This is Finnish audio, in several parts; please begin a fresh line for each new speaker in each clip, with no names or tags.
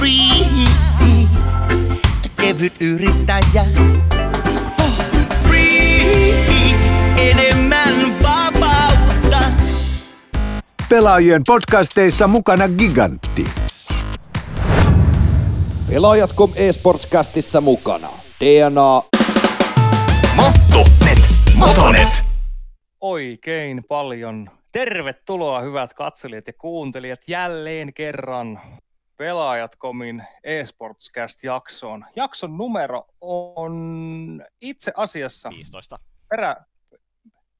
free. Kevyt yrittäjä. Free, enemmän vapautta.
Pelaajien podcasteissa mukana Gigantti.
Pelaajat.com eSportscastissa mukana. DNA,
Motonet. Motonet.
Oikein paljon. Tervetuloa hyvät katselijat ja kuuntelijat jälleen kerran Pelaajat.comin eSportscast-jaksoon. Jakson numero on itse asiassa
15.
perä...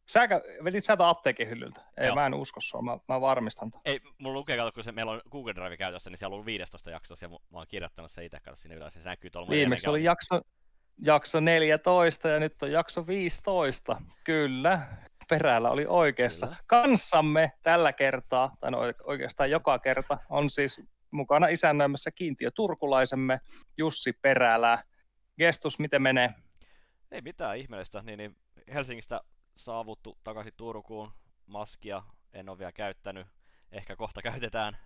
Säkä, vedit sä apteekin hyllyltä? Ei,
Joo.
mä en usko sua, mä, mä varmistan tämän.
Ei, mulla lukee, kato, kun se, meillä on Google Drive käytössä, niin siellä on ollut 15 jaksossa, ja mä oon kirjoittanut se itse kanssa sinne ylös, se näkyy tuolla
Viimeksi oli jakso, jakso 14 ja nyt on jakso 15. Kyllä, perällä oli oikeassa.
Kyllä.
Kanssamme tällä kertaa, tai no oike- oikeastaan joka kerta, on siis mukana isännöimässä kiintiö turkulaisemme Jussi Perälä. Gestus, miten menee?
Ei mitään ihmeellistä, niin, niin Helsingistä saavuttu takaisin Turkuun, maskia en ole vielä käyttänyt, ehkä kohta käytetään.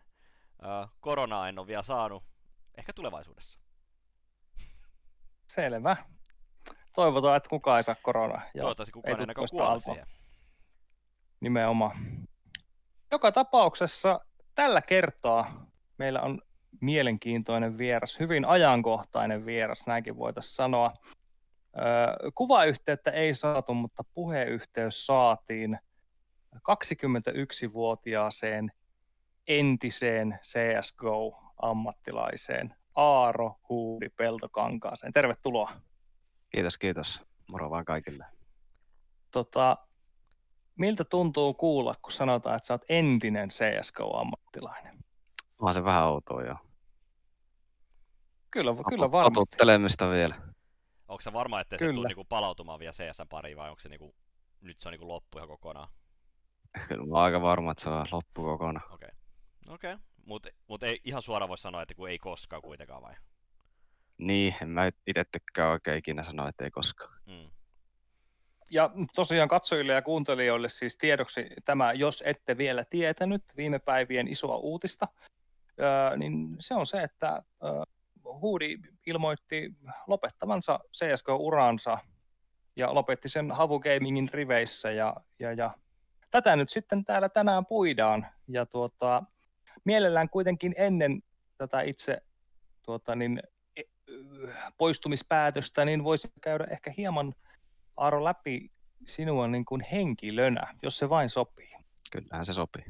Koronaa en ole vielä saanut, ehkä tulevaisuudessa.
Selvä. Toivotaan, että kukaan ei saa koronaa. Ja
Toivottavasti kukaan ei ainakaan kuole siihen.
Nimenomaan. Joka tapauksessa tällä kertaa meillä on mielenkiintoinen vieras, hyvin ajankohtainen vieras, näinkin voitaisiin sanoa. Kuvayhteyttä ei saatu, mutta puheyhteys saatiin 21-vuotiaaseen entiseen CSGO-ammattilaiseen Aaro Huudi Peltokankaaseen. Tervetuloa.
Kiitos, kiitos. Moro vaan kaikille.
Tota, miltä tuntuu kuulla, kun sanotaan, että sä oot entinen CSGO-ammattilainen?
Onhan se vähän outoa jo.
Kyllä, kyllä varmasti.
Totuttelemista vielä.
Onko se varma, että se tuu niinku palautumaan vielä CSN pariin, vai onko se niinku, nyt se on niinku loppu ihan kokonaan?
Kyllä mä aika varma, että se on loppu kokonaan.
Okei. Okei. Mutta mut ei ihan suoraan voi sanoa, että kun ei koskaan kuitenkaan vai?
Niin, en mä itse tykkää oikein ikinä sanoa, että ei koskaan.
Mm.
Ja tosiaan katsojille ja kuuntelijoille siis tiedoksi tämä, jos ette vielä tietänyt viime päivien isoa uutista, niin se on se, että Huudi ilmoitti lopettavansa CSGO-uransa ja lopetti sen Havu Gamingin riveissä ja, ja, ja tätä nyt sitten täällä tänään puidaan ja tuota, mielellään kuitenkin ennen tätä itse tuota, niin, e- poistumispäätöstä, niin voisi käydä ehkä hieman Aaro läpi sinua niin kuin henkilönä, jos se vain sopii.
Kyllähän se sopii.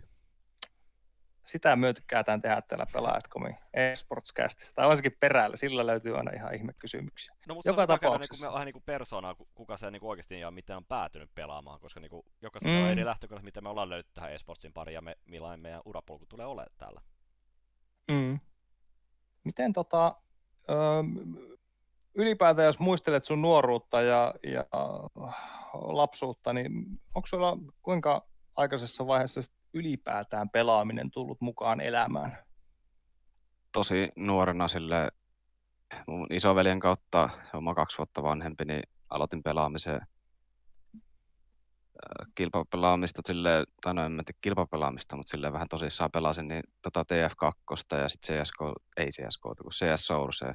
Sitä me tykkäätään tehdä täällä pelaajatkomi eSportscastissa, tai varsinkin perällä, sillä löytyy aina ihan ihmekysymyksiä.
No, mutta
Joka
se on tapauksessa.
tapauksessa.
Niinku, vähän niinku persoonaa, ku- kuka se niinku oikeasti ja miten on päätynyt pelaamaan, koska niinku, jokaisella on
Mm.
eri lähtökohdat, miten me ollaan löyty tähän esportsin pariin ja me, millainen meidän urapolku tulee olemaan täällä.
Mm. Miten tota, ö, ylipäätään jos muistelet sun nuoruutta ja, ja lapsuutta, niin onko sulla kuinka aikaisessa vaiheessa ylipäätään pelaaminen tullut mukaan elämään?
Tosi nuorena sille mun isoveljen kautta, mä kaksi vuotta vanhempi, niin aloitin pelaamisen äh, kilpapelaamista sille, tai no en mä tiedä kilpapelaamista, mutta silleen vähän tosissaan pelasin, niin tota TF2 ja sitten CSK, ei CSK, kun CS Source,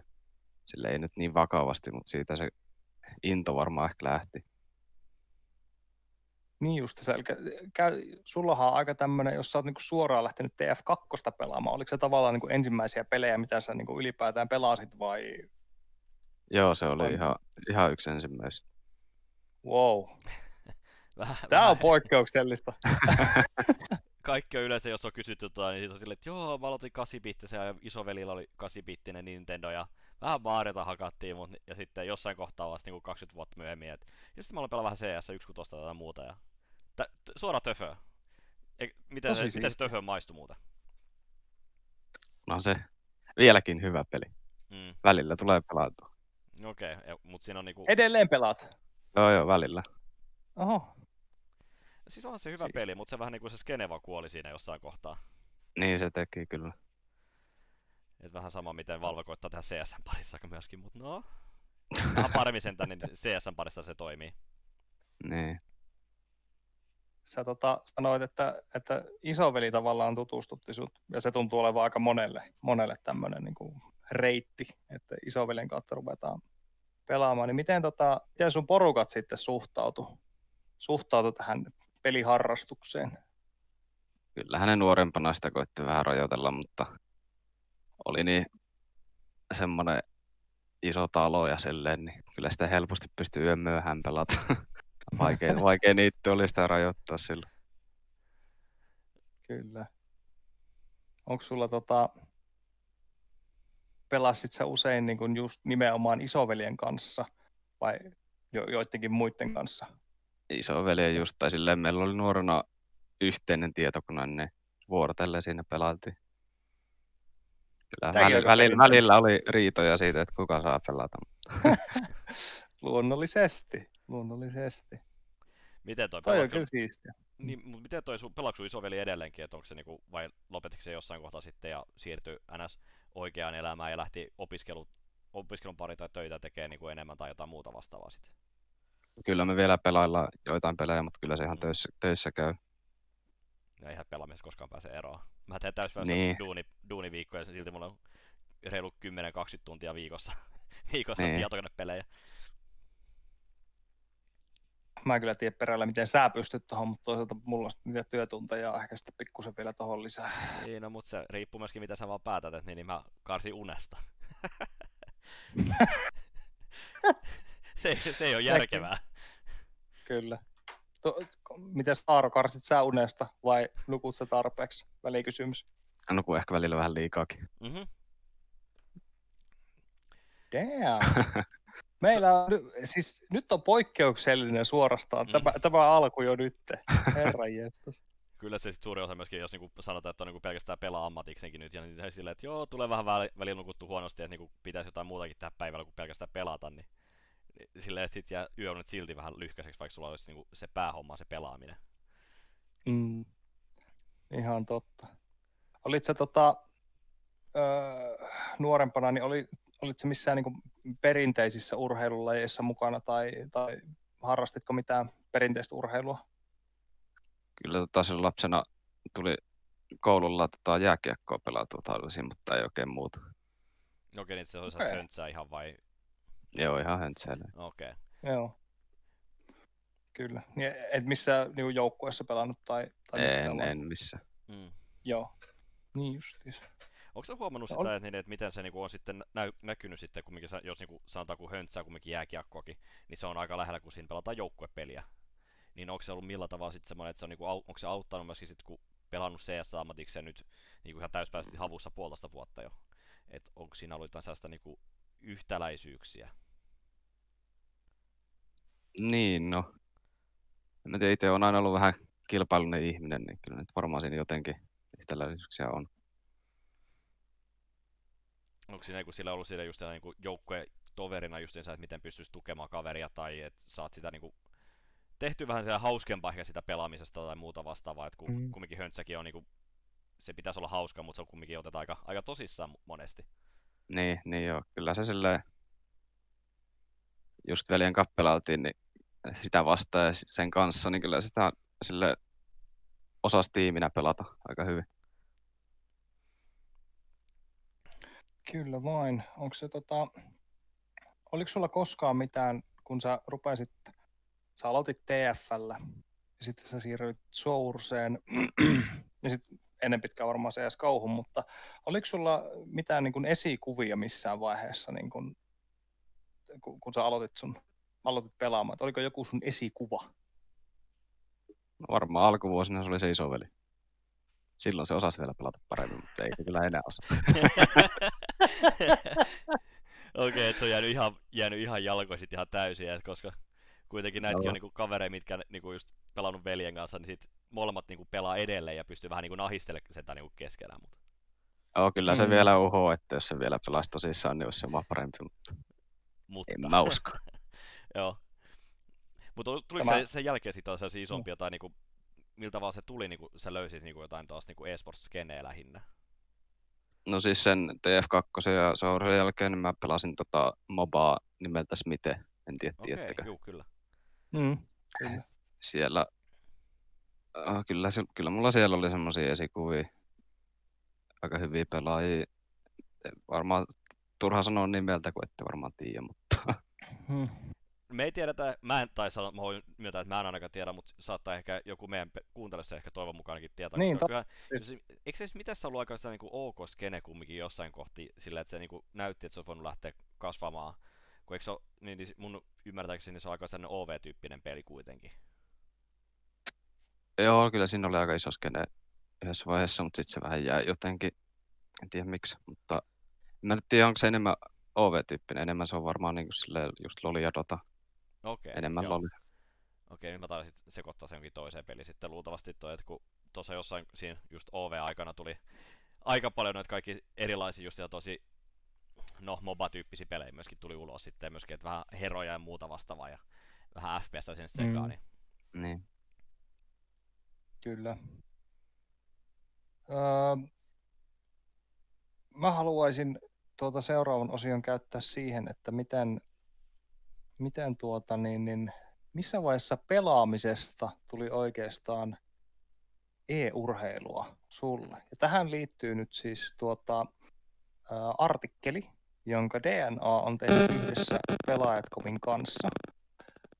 sille ei nyt niin vakavasti, mutta siitä se into varmaan ehkä lähti.
Niin just se, eli käy, sullahan on aika tämmöinen, jos sä oot niinku suoraan lähtenyt TF2 pelaamaan, oliko se tavallaan niinku ensimmäisiä pelejä, mitä sä niinku ylipäätään pelasit vai
Joo, se oli
On.
ihan, ihan yksi ensimmäistä.
wow,
Vähän,
tämä on poikkeuksellista.
Kaikki on yleensä, jos on kysytty tota, niin on silleen, että joo, mä aloitin 8 ja isovelillä oli 8 Nintendo ja vähän Mariota hakattiin, mut, ja sitten jossain kohtaa vasta niin 20 vuotta myöhemmin, että ja sitten mä aloin pelaa vähän CS, 1 kutosta tai muuta ja t- suora töfö. E, miten,
Tosi
se, miten se töfö maistui muuten?
No se vieläkin hyvä peli.
Mm.
Välillä tulee pelautua.
Okei, okay, mutta siinä on niinku...
Edelleen pelaat.
Joo, joo, välillä.
Oho,
Siis on se hyvä
Siistiä.
peli, mutta se vähän niinku se Skeneva kuoli siinä jossain kohtaa.
Niin se teki kyllä.
Et vähän sama miten Valve koittaa tehdä CSN parissa myöskin, mutta no... Vähän paremmin sentään, niin CSN parissa se toimii.
Niin.
Sä tota, sanoit, että, että isoveli tavallaan tutustutti sut, ja se tuntuu olevan aika monelle, monelle tämmöinen niin reitti, että isoveljen kautta ruvetaan pelaamaan. Niin miten, tota, miten sun porukat sitten suhtautu, suhtautu tähän peliharrastukseen?
Kyllähän ne nuorempana sitä koitti vähän rajoitella, mutta oli niin semmoinen iso talo ja silleen, niin kyllä sitä helposti pystyi yön myöhään pelata. vaikea, vaikea niitä oli sitä rajoittaa silloin.
Kyllä. Onko sulla tota, pelasit sä usein niin kuin just nimenomaan isoveljen kanssa vai jo, joidenkin muiden kanssa?
Isoveli just, tai silleen meillä oli nuorena yhteinen tietokone, niin vuorotellen siinä pelaatiin. Kyllä
Tämäkin
välillä, välillä oli riitoja siitä, että kuka saa pelata.
Luonnollisesti, luonnollisesti.
Miten toi
Toi on
pelaako,
kyllä siistiä.
niin, mut miten toi sun, pelaako sun isoveli edelleenkin, että onko se niinku, vai lopetiko se jossain kohtaa sitten ja siirtyi NS oikeaan elämään ja lähti opiskelu, opiskelun pari tai töitä tekee niinku enemmän tai jotain muuta vastaavaa sitten?
Kyllä me vielä pelaillaan joitain pelejä, mutta kyllä se ihan
Mm.
töissä, töissä käy.
Ja eihän pelaamisessa koskaan pääse eroon. Mä teen täyspäiväistä
Niin.
duuni, duuniviikkoja ja silti mulla on reilu 10-20 tuntia viikossa, viikossa
Niin.
tietokonepelejä.
Mä kyllä tiedä perällä, miten sä pystyt tuohon, mutta toisaalta mulla on sitten niitä työtunteja ehkä sitten pikkusen vielä tuohon lisää.
Niin, no, mutta se riippuu myöskin mitä sä vaan päätät, että niin, niin mä karsin unesta. se, se ei ole järkevää.
Kyllä. To, miten Aaro, karsit sä unesta vai nukut sä tarpeeksi? Välikysymys.
Hän nukuu ehkä välillä vähän liikaakin.
Mm-hmm.
Damn. Meillä on, siis nyt on poikkeuksellinen suorastaan.
Mm.
Tämä, tämä alku jo nyt. Herran jestas.
Kyllä se sit suuri osa myöskin, jos niinku sanotaan, että on niinku pelkästään pelaa ammatiksenkin nyt, ja niin se silleen, että joo, tulee vähän väli- välillä nukuttu huonosti, että niinku pitäisi jotain muutakin tehdä päivällä kuin pelkästään pelata, niin niin silleen, että sit jää yöunet silti vähän lyhkäiseksi, vaikka sulla olisi niinku se päähomma, se pelaaminen.
Mm. Ihan totta. Olit sä tota, öö, nuorempana, niin oli, olit sä missään niin perinteisissä urheilulajeissa mukana tai, tai harrastitko mitään perinteistä urheilua?
Kyllä tota silloin lapsena tuli koululla tota jääkiekkoa pelautua talvisin, mutta ei oikein muuta.
Okei, niin se olisi
Okei.
okay. höntsää ihan vai...
Joo, ihan höntsäilyä.
Okei. Okay.
Joo. Kyllä. Niin, et missään niin joukkueessa pelannut tai, tai
En, en missään.
Mm.
Joo. Niin justiis.
Onko sä huomannut sitä,
on.
että, niin, että miten se niinku on sitten nä- näkynyt sitten, kumminkin, jos niinku sanotaan kun höntsää kumminkin jääkiekkoakin, niin se on aika lähellä, kun siinä pelataan joukkuepeliä. Niin onko se ollut millä tavalla sitten semmoinen, että se on niinku, au- onko se auttanut myöskin sitten, kun pelannut CS-ammatikseen nyt niinku ihan täyspäiväisesti havussa puolitoista vuotta jo? että onko siinä ollut jotain sellaista niinku yhtäläisyyksiä?
Niin, no. Tiedä, itse on aina ollut vähän kilpailullinen ihminen, niin kyllä nyt varmaan siinä jotenkin yhtäläisyyksiä on.
Onko siinä niinku sillä ollut siinä just sellainen niinku joukkue toverina justiinsa, että miten pystyisi tukemaan kaveria tai että saat sitä niinku tehty vähän siellä hauskempaa ehkä sitä pelaamisesta tai muuta vastaavaa, että kun
Mm.
mm. kumminkin höntsäkin on niinku, se pitäisi olla hauska, mutta se on kumminkin otetaan aika, aika tosissaan monesti.
Niin, niin joo. Kyllä se silleen, just veljen kappelautiin, niin sitä vastaan ja sen kanssa, niin kyllä sitä sille osasi tiiminä pelata aika hyvin.
Kyllä vain. Onko se tota, oliko sulla koskaan mitään, kun sä rupesit, sä aloitit TFllä ja sitten sä siirryit Sourseen ja sitten ennen pitkään varmaan CS Kauhun, mutta oliko sulla mitään niin kuin esikuvia missään vaiheessa, niin kuin, kun, kun sä aloitit sun aloitit pelaamaan, että oliko joku sun esikuva?
No varmaan alkuvuosina se oli se isoveli. Silloin se osasi vielä pelata paremmin, mutta ei se kyllä enää osaa.
Okei, okay, että se on jäänyt ihan, jäänyt ihan jalkoihin sit ihan täysin, et koska kuitenkin näitäkin
Joo.
on niinku kavereita, mitkä niinku just pelannut veljen kanssa, niin sit molemmat niinku pelaa edelleen ja pystyy vähän niinku nahistelemaan sitä niinku keskenään. Mutta,
Joo, kyllä se
Mm.
vielä uhoo, että jos se vielä pelaisi tosissaan, niin olisi se oma parempi, mutta
mutta
en mä usko.
Joo. Mutta tuliko
Tämä-
se, sen jälkeen sitten sellaisia isompia, tai niinku, miltä vaan se tuli, niinku, sä löysit niinku jotain taas niinku esports-skeneä lähinnä?
No siis sen TF2 ja Sourcen jälkeen niin mä pelasin tota mobaa nimeltä Smite, en tiedä
Okei,
tiedättekö.
juu, kyllä.
Mm, kyllä.
Siellä Ah, kyllä, se, kyllä mulla siellä oli semmoisia esikuvia, aika hyviä pelaajia. Varmaan turha sanoa nimeltä, kun ette varmaan tiedä, mutta
Hmm.
Me ei tiedetä, mä en, tai sano, mä voin myöntää, että mä en ainakaan tiedä, mutta saattaa ehkä joku meidän kuuntelijassa ehkä toivon mukaankin tietää.
Niin,
koska kyllä, jos, eikö se mitä se ollut aika sitä niin ok skene kumminkin jossain kohti sillä, että se niin kuin, näytti, että se on voinut lähteä kasvamaan. Kun eikö se ole, niin, niin mun ymmärtääkseni se on aika sellainen OV-tyyppinen peli kuitenkin.
joo, kyllä siinä oli aika iso skene yhdessä vaiheessa, mutta sitten se vähän jäi jotenkin, en tiedä miksi, mutta mä nyt tiedä, onko se enemmän OV-tyyppinen, enemmän se on varmaan niin kuin just Loli ja Dota,
Okei,
enemmän
joo.
Loli.
Okei, nyt mä taisin sit sekoittaa sen jonkin toiseen peliin sitten luultavasti toi, että kun tuossa jossain siinä just OV-aikana tuli aika paljon noita kaikki erilaisia just ja tosi no MOBA-tyyppisiä pelejä myöskin tuli ulos sitten myöskin, että vähän heroja ja muuta vastaavaa ja vähän FPS sen sekaan,
Mm.
niin
Niin.
Kyllä. Öö, mä haluaisin tuota seuraavan osion käyttää siihen, että miten, miten tuota, niin, niin, missä vaiheessa pelaamisesta tuli oikeastaan e-urheilua sulle. Ja tähän liittyy nyt siis tuota, ää, artikkeli, jonka DNA on tehnyt yhdessä Pelaajat.comin kanssa,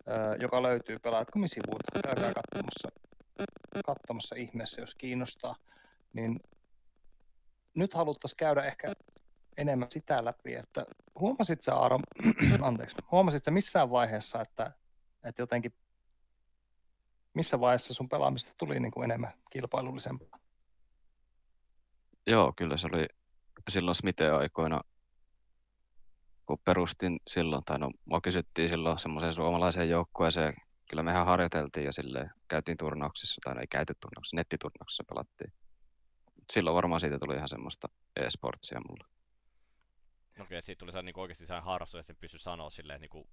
ää, joka löytyy Pelaajat.comin sivuilta. Käykää katsomassa, katsomassa ihmeessä, jos kiinnostaa. Niin nyt haluttaisiin käydä ehkä enemmän sitä läpi, että huomasit sä Aaro, anteeksi, huomasit sä missään vaiheessa, että, että jotenkin missä vaiheessa sun pelaamista tuli niin kuin enemmän kilpailullisempaa?
Joo, kyllä se oli silloin Smite aikoina, kun perustin silloin, tai no mua kysyttiin silloin semmoiseen suomalaiseen joukkueeseen, kyllä mehän harjoiteltiin ja silleen käytiin turnauksissa, tai no ei käyty turnauksissa, nettiturnauksissa pelattiin. Silloin varmaan siitä tuli ihan semmoista e-sportsia mulle.
Okei, että siitä tuli sellainen niin oikeasti sellainen harrastus, että sen pysty sanoa silleen niin kuin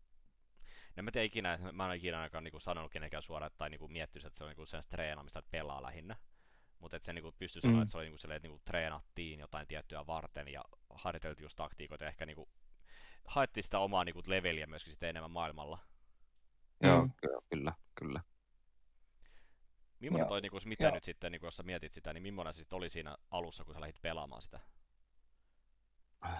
No mä tiedän ikinä, mä en ole ikinä ainakaan niinku sanonut kenenkään suoraan tai niinku miettinyt, että se on niinku sen treenaamista, että pelaa lähinnä. Mutta että se niinku pystyy sanoa,
Mm.
että se oli niinku silleen, että niinku treenattiin jotain tiettyä varten ja harjoiteltiin just taktiikoita ja ehkä niinku haettiin sitä omaa niinku leveliä myöskin sitten enemmän maailmalla.
Joo,
Mm.
kyllä, kyllä, kyllä.
Millainen
Joo,
toi, niinku, mitä
joo.
nyt sitten, niinku, jos sä mietit sitä, niin millainen se sitten oli siinä alussa, kun sä lähdit pelaamaan sitä?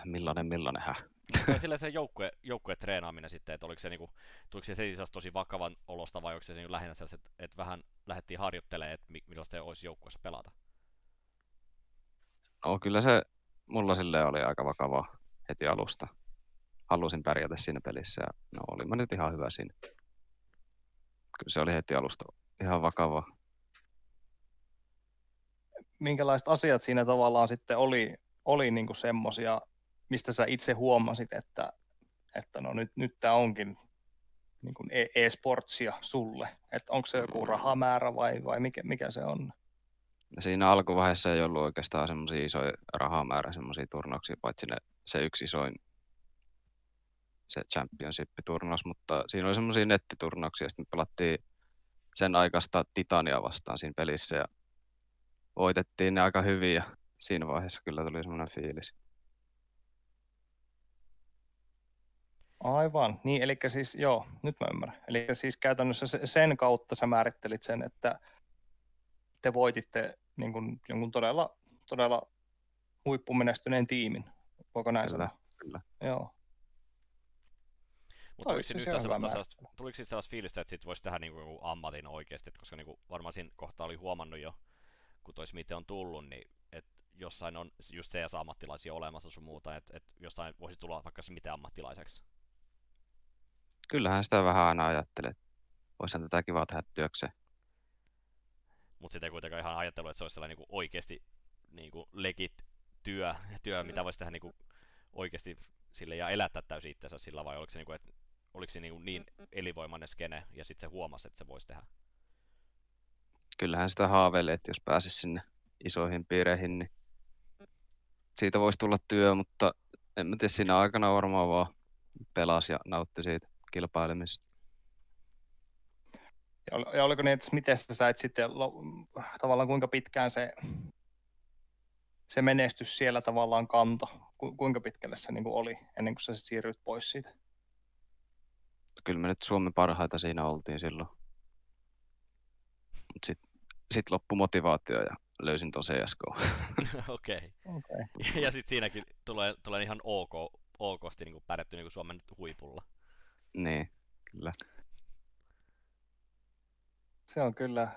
Millainen, millainen häh?
Tai sillä se joukkue, joukkue treenaaminen sitten, että oliko se niinku, tuliko se sellaista tosi vakavan olosta vai onko se niinku lähinnä sellaiset, että, että vähän lähdettiin harjoittelemaan, että mi- millaista olisi joukkueessa pelata?
No kyllä se mulla silleen oli aika vakava heti alusta. Halusin pärjätä siinä pelissä ja no olin mä nyt ihan hyvä siinä. Kyllä se oli heti alusta ihan vakava.
Minkälaiset asiat siinä tavallaan sitten oli, oli niin kuin semmosia, mistä sä itse huomasit, että, että no nyt, nyt tämä onkin niin kuin e- e-sportsia sulle. Että onko se joku rahamäärä vai, vai mikä, mikä se on?
Ja siinä alkuvaiheessa ei ollut oikeastaan semmoisia isoja rahamäärä semmoisia turnauksia, paitsi ne, se yksi isoin se championship-turnaus, mutta siinä oli semmoisia nettiturnauksia, sitten me pelattiin sen aikaista Titania vastaan siinä pelissä ja voitettiin ne aika hyvin ja siinä vaiheessa kyllä tuli semmoinen fiilis.
Aivan, niin eli siis joo, nyt mä ymmärrän. Eli siis käytännössä se- sen kautta sä määrittelit sen, että te voititte niin kuin jonkun todella, todella huippumenestyneen tiimin. Voiko näin
Kyllä,
sanoa?
kyllä.
Joo.
Mutta tuliko
asiassa
yhtään sellaista, sellaista, tuliko siitä sellaista fiilistä, että sit voisi tehdä niinku jonkun ammatin oikeasti, koska niinku varmaan siinä kohtaa oli huomannut jo, kun toi Smith on tullut, niin jossain on just CS-ammattilaisia olemassa sun muuta, että et jossain voisi tulla vaikka Smith ammattilaiseksi.
Kyllähän sitä vähän aina ajattelee, että voisihan tätä kiva tehdä työkseen.
Mutta sitten ei kuitenkaan ihan ajatellut, että se olisi sellainen niinku oikeasti niinku legit työ, työ mitä voisi tehdä niinku oikeasti sille ja elättää täysin itsensä sillä, vai oliko se, niinku, että, oliko se niinku niin elinvoimainen skene, ja sitten se huomasi, että se voisi tehdä.
Kyllähän sitä haaveilee, että jos pääsisi sinne isoihin piireihin, niin siitä voisi tulla työ, mutta en mä tiedä, siinä aikana varmaan vaan pelasi ja nautti siitä kilpailemisesta.
Ja, ol- ja oliko niin, että miten sä sait sitten tavallaan kuinka pitkään se, se menestys siellä tavallaan kanto? Ku, kuinka pitkälle se niin kuin oli ennen kuin sä siirryit pois siitä?
Kyllä me nyt Suomen parhaita siinä oltiin silloin. Mut sit sit loppu motivaatio ja löysin ton CSK.
Okei.
Okay.
Ja, ja sitten siinäkin tulee, tulee ihan ok, okosti niin pärjätty niin Suomen huipulla.
niin, kyllä.
Se on kyllä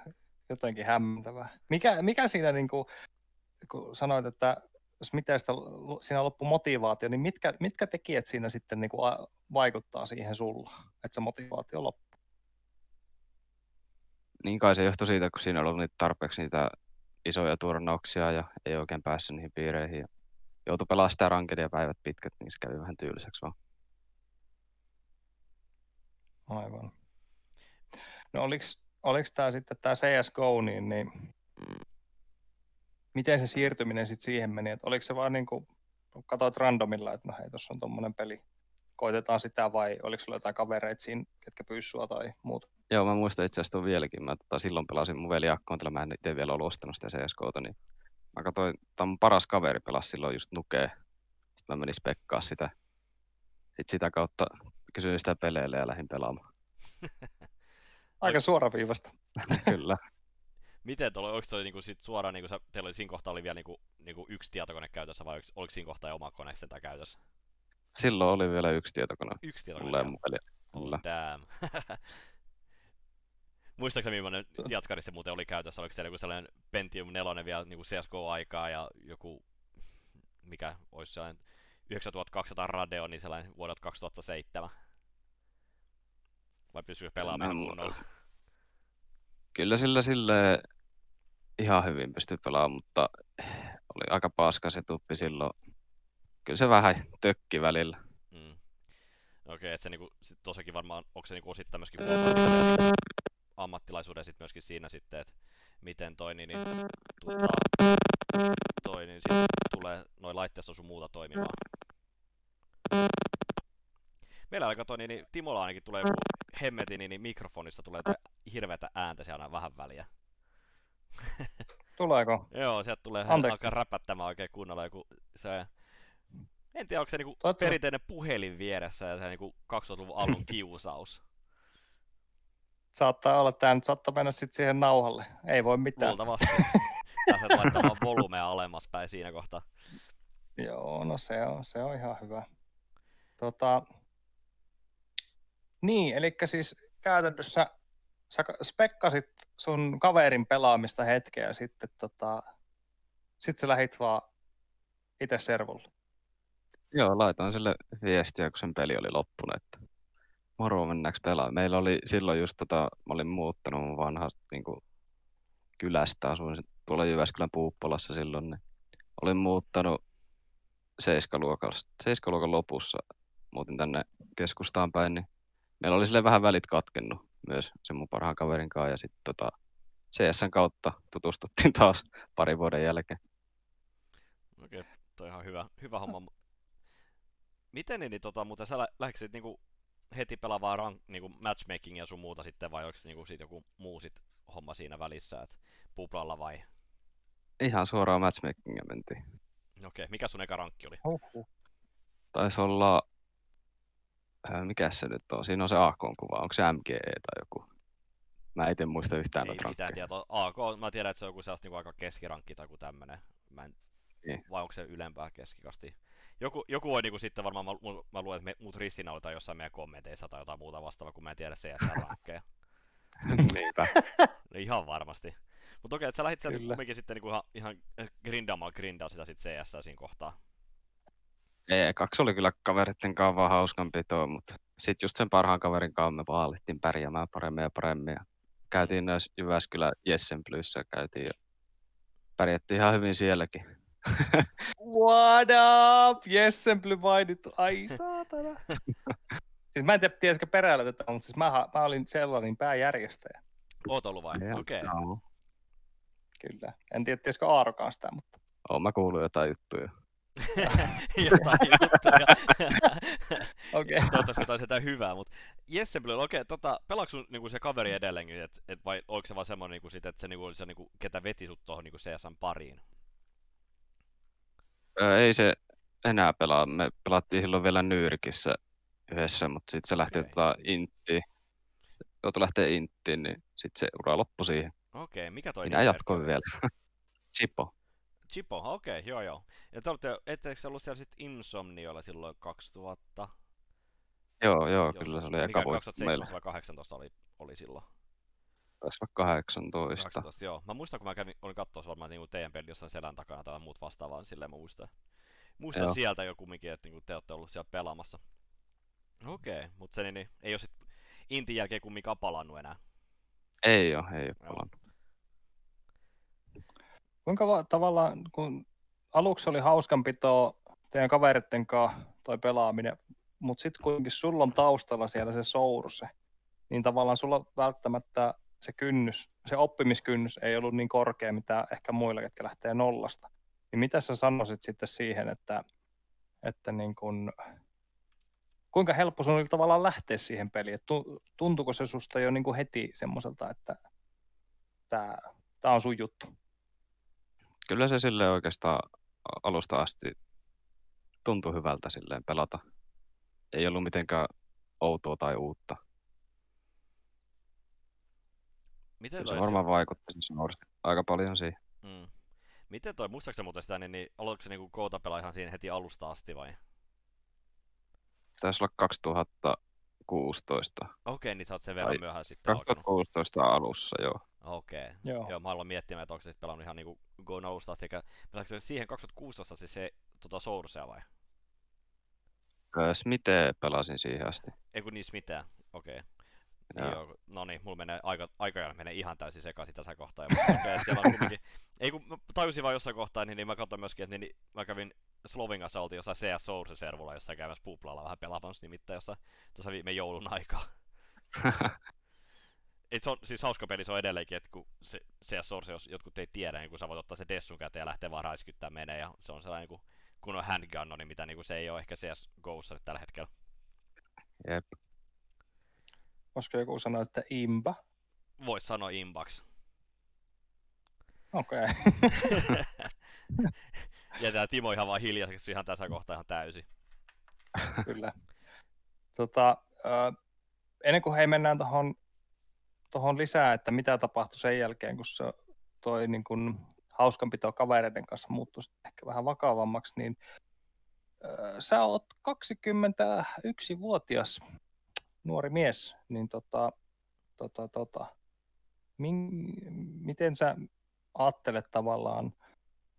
jotenkin hämmentävää. Mikä, mikä siinä, niin kuin, kun sanoit, että jos miten sitä, siinä loppu motivaatio, niin mitkä, mitkä tekijät siinä sitten niin kuin vaikuttaa siihen sulla, että se motivaatio loppuu?
Niin kai se johtui siitä, kun siinä oli ollut niitä tarpeeksi niitä isoja turnauksia ja ei oikein päässyt niihin piireihin. Ja joutui pelaamaan sitä rankedia päivät pitkät, niin se kävi vähän tyyliseksi vaan.
Aivan. No oliko, oliko tämä sitten tämä CSGO, niin, niin miten se siirtyminen sitten siihen meni? Että oliko se vaan niin kuin, katsoit randomilla, että no hei, tuossa on tuommoinen peli, koitetaan sitä vai oliko sulla jotain kavereita siinä, ketkä pyssua tai muuta?
Joo, mä muistan itse asiassa tuon vieläkin. Mä tota, silloin pelasin mun veli Akkontilla, mä en itse vielä ollut ostanut sitä CSGOta, niin mä katsoin, tämä mun paras kaveri pelasi silloin just Nukee. Sitten mä menin spekkaa sitä. Sitten sitä kautta kysyin sitä peleille ja lähdin pelaamaan.
Aika suoraviivasta.
Kyllä.
Miten tuolla, oliko toi niinku sit suoraan, niinku sä, teillä oli siinä kohtaa oli vielä niinku, niinku yksi tietokone käytössä vai oliko, oliko siinä kohtaa oma kone sitä käytössä?
Silloin oli vielä yksi tietokone.
Yksi tietokone
Mulla ja mun veli.
Oh,
Kyllä.
Muistaakseni millainen jatskari se muuten oli käytössä? Oliko siellä joku sellainen Pentium 4 vielä niin CSGO-aikaa ja joku, mikä olisi sellainen 9200 Radeon, niin sellainen vuodelta 2007? Vai pystyykö pelaamaan kunnolla?
Kyllä sillä sille ihan hyvin pystyi pelaamaan, mutta oli aika paska se tuppi silloin. Kyllä se vähän tökki välillä.
Mm. Okei, että se niinku, sit tossakin varmaan, onko se niinku osittain myöskin ammattilaisuuden sit myöskin siinä sitten, että miten toi, niin, niin, tota, toi, niin sit tulee noin laitteisto sun muuta toimimaan. Meillä aika toi, niin, niin Timolla ainakin tulee joku hemmetin, niin, niin mikrofonista tulee hirveätä ääntä siellä aina vähän väliä.
Tuleeko?
Joo, sieltä tulee
Anteeksi.
alkaa räpättämään oikein kunnolla joku se... En tiedä, onko se niinku perinteinen puhelin vieressä ja se niinku 2000-luvun alun kiusaus.
Saattaa olla, että tämä nyt saattaa mennä sitten siihen nauhalle. Ei voi mitään.
Luultavasti. Pääset laittamaan volumea alemmas päin siinä kohtaa.
Joo, no se on, se on ihan hyvä. Tota, niin, eli siis käytännössä sä ka- spekkasit sun kaverin pelaamista hetkeä ja sitten tota, sit sä lähit vaan itse servulle.
Joo, laitoin sille viestiä, kun sen peli oli loppunut, että moro, mennäänkö pelaamaan. Meillä oli silloin just tota, mä olin muuttanut mun vanhasta niin kuin, kylästä, asuin tuolla Jyväskylän Puuppolassa silloin, niin olin muuttanut seiskaluokan, seiskaluokan lopussa, muutin tänne keskustaan päin, niin meillä oli sille vähän välit katkennut myös sen mun parhaan kaverin kanssa, ja sitten tota, CSN kautta tutustuttiin taas parin vuoden jälkeen.
Okei, toi on ihan hyvä, hyvä homma. Miten niin, tota, muuten sä lä- lähdikö sit niinku heti pelaamaan rank, niinku matchmakingia sun muuta sitten, vai onko niinku siitä joku muu sit homma siinä välissä, että puplalla vai?
Ihan suoraan matchmakingia mentiin.
Okei, mikä sun eka rankki oli?
Huhhuh.
Taisi olla, ää, mikä se nyt on, siinä on se AK-kuva, onko se MGE tai joku? Mä en itse muista yhtään
Ei
noita
mitään tietoa. AK, mä tiedän, että se on joku sellaista niinku aika keskirankki tai joku tämmönen. Mä en,
Niin.
vai onko se ylempää keskikasti? Joku, joku voi niinku sitten varmaan, mä, mä luulen, että me, muut ristinaulit tai jossain meidän kommenteissa tai jotain muuta vastaavaa, kun mä en tiedä CS-rankkeja.
Niinpä.
No ihan varmasti. Mutta okei, että sä lähit sieltä kumminkin sitten niinku ihan, ihan grindaamaan grindaa sitä sit CS siinä kohtaa.
Ei, kaksi oli kyllä kaveritten kanssa vaan hauskanpitoa, mutta sitten just sen parhaan kaverin kanssa me vaan alettiin pärjäämään paremmin ja paremmin. Ja käytiin myös Jyväskylän Jessen Plyssä käytiin ja pärjättiin ihan hyvin sielläkin.
What up? Jessen mainittu. Ai saatana. siis mä en tiedä, tiesikö perällä tätä, mutta siis mä, mä olin sellainen pääjärjestäjä.
Oot ollut vai? Okei.
Joo.
Kyllä. En tiedä, tiesikö Aarokaan sitä, mutta
Oon mä kuullut jotain juttuja.
Jotain juttuja.
okei. Okay.
Toivottavasti jotain sitä hyvää, mutta Jessen Blue, okei, tota, pelaako sun niinku se kaveri edelleenkin, et, et vai oliko se vaan semmoinen, niinku, sit, että se niinku, oli se, niinku, ketä veti sut tuohon niinku CSN pariin?
Öö, ei se enää pelaa. Me pelattiin silloin vielä Nyrkissä yhdessä, mutta sitten se lähti
Okei.
tota Inttiin. Se joutui lähteä Inttiin, niin sitten se ura loppui siihen.
Okei, mikä toi
Minä jatkoin vielä. Chipo.
Chipo, okei, joo joo. Ja te olette, etteikö ollut siellä sit Insomniolla silloin 2000?
Joo, joo,
joskus?
kyllä se oli eka vuosi
2017
meillä.
vai 18 oli, oli silloin?
Taisi olla 18.
18, joo. Mä muistan, kun mä kävin, olin katsoa varmaan niin teidän peli jossain selän takana tai muut vastaavaa, niin silleen mä muistan. Muistan
Joo.
sieltä jo kumminkin, että niin te olette ollut siellä pelaamassa. Okei, mutta se niin, niin, ei ole sit Intin jälkeen kumminkaan palannut enää.
Ei oo, ei oo
Joo.
palannut.
Kuinka va- tavallaan, kun aluksi oli hauskanpitoa teidän kavereiden kanssa toi pelaaminen, mutta sitten kuitenkin sulla on taustalla siellä se source, niin tavallaan sulla välttämättä se kynnys, se oppimiskynnys ei ollut niin korkea, mitä ehkä muilla, ketkä lähtee nollasta. Niin mitä sä sanoisit sitten siihen, että, että niin kun, kuinka helppo sun oli tavallaan lähteä siihen peliin? Et tu- tuntuuko se susta jo niin heti semmoiselta, että tämä on sun juttu?
Kyllä se sille oikeastaan alusta asti tuntui hyvältä silleen pelata. Ei ollut mitenkään outoa tai uutta.
Miten
se varmaan vaikutti se Source aika paljon siihen.
Mm. Miten toi, muistaakseni muuten sitä, niin, niin aloitko se niinku koota pelaa ihan siinä heti alusta asti vai?
Se taisi olla 2016.
Okei, niin sä oot sen verran
Tai
myöhään sitten alkanut.
2016 alussa, joo.
Okei.
Joo.
Joo, mä aloin miettimään, että onko se pelannut ihan niinku Go Nousta asti, eikä pelaatko se siihen 2016 siis se tota Sourcea vai?
Ö, Smite pelasin siihen asti.
Ei kun niissä mitään. Okei. Niin
Joo.
joo. No niin, mulla menee aika, aika menee ihan täysin sekaisin tässä kohtaa. Ja mä- okei, siellä on kumminkin... Ei kun mä tajusin vaan jossain kohtaa, niin, niin mä katsoin myöskin, että niin, niin, mä kävin Slovingassa, oltiin jossain CS Source-servulla jossain käymässä puplalla vähän pelaamassa nimittäin jossain tuossa viime joulun aikaa. Et se on siis hauska peli, se on edelleenkin, että kun se CS Source, jos jotkut ei tiedä, niin kun sä voit ottaa se Dessun käteen ja lähteä vaan räiskyttää menee, ja se on sellainen niin kun on handgun, niin mitä niin kuin se ei ole ehkä CS Go'ssa nyt tällä hetkellä.
Jep.
Olisiko joku sanoa, että imba?
Voisi sanoa Inbox.
Okei.
ja tää Timo ihan vaan hiljaiseksi ihan tässä kohtaa ihan täysin.
Kyllä. Tota, ennen kuin hei mennään tuohon tohon lisää, että mitä tapahtui sen jälkeen, kun se toi niin kun hauskanpito kavereiden kanssa muuttui ehkä vähän vakavammaksi, niin sä oot 21-vuotias nuori mies, niin tota, tota, tota, min, miten sä ajattelet tavallaan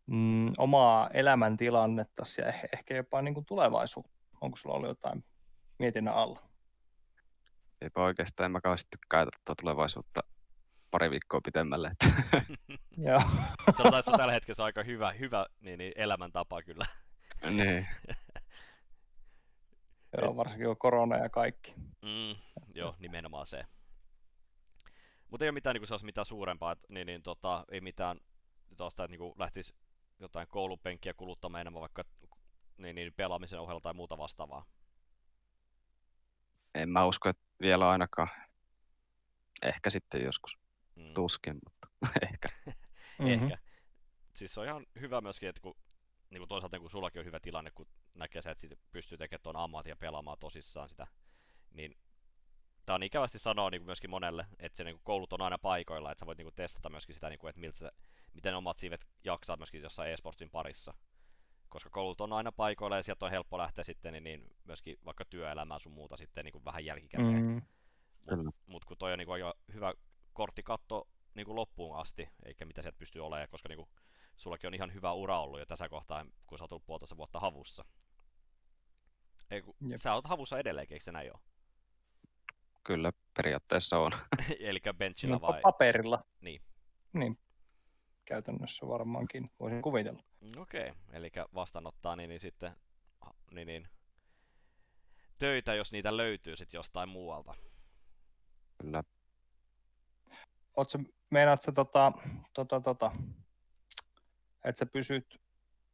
mm, omaa elämäntilannetta ja ehkä, ehkä jopa niin kuin tulevaisuutta? Onko sulla ollut jotain mietinnän alla?
Eipä oikeastaan, en mä kauheasti tykkää tuota tulevaisuutta pari viikkoa pitemmälle. Että
Joo.
Sanotaan, että se on tällä hetkellä se on aika hyvä, hyvä niin, niin elämäntapa kyllä.
niin.
Joo, varsinkin on korona ja kaikki.
Mm, joo, nimenomaan se. Mutta ei ole mitään, niin kuin mitään suurempaa, et, niin, niin, tota, ei mitään tuosta, että niin lähtisi jotain koulupenkkiä kuluttamaan enemmän vaikka niin, niin, pelaamisen ohella tai muuta vastaavaa.
En mä usko, että vielä ainakaan. Ehkä sitten joskus
Mm.
tuskin, mutta ehkä.
Mhm.
Ehkä. Siis se on ihan hyvä myöskin, että kun, niin kuin toisaalta kun sullakin on hyvä tilanne, kun näkee se, että pystyy tekemään tuon ammatin ja pelaamaan tosissaan sitä, niin tämä on ikävästi sanoa niin kuin myöskin monelle, että se niin kuin koulut on aina paikoilla, että sä voit niin kuin testata myöskin sitä, niin kuin, että miltä se, miten omat siivet jaksaa myöskin jossain e-sportsin parissa. Koska koulut on aina paikoilla ja sieltä on helppo lähteä sitten niin, niin myöskin vaikka työelämään sun muuta sitten niin kuin vähän jälkikäteen.
Mm.
Kyllä.
Mutta mut kun toi on niinku aika hyvä kortti katto niinku loppuun asti, eikä mitä sieltä pystyy olemaan, koska niinku, sullakin on ihan hyvä ura ollut jo tässä kohtaa, kun sä oot ollut puolitoista vuotta havussa. Ei, kun,
Jep.
sä oot havussa edelleenkin, eikö se näin ole?
Kyllä periaatteessa on.
Eli benchillä
No,
vai?
paperilla.
Niin.
Niin. Käytännössä varmaankin, voisin kuvitella.
Okei, eli vastaanottaa niin, niin sitten niin, niin, töitä, jos niitä löytyy sitten jostain muualta.
Kyllä.
Ootko, meinaat sä tota, tota, tota, että sä pysyt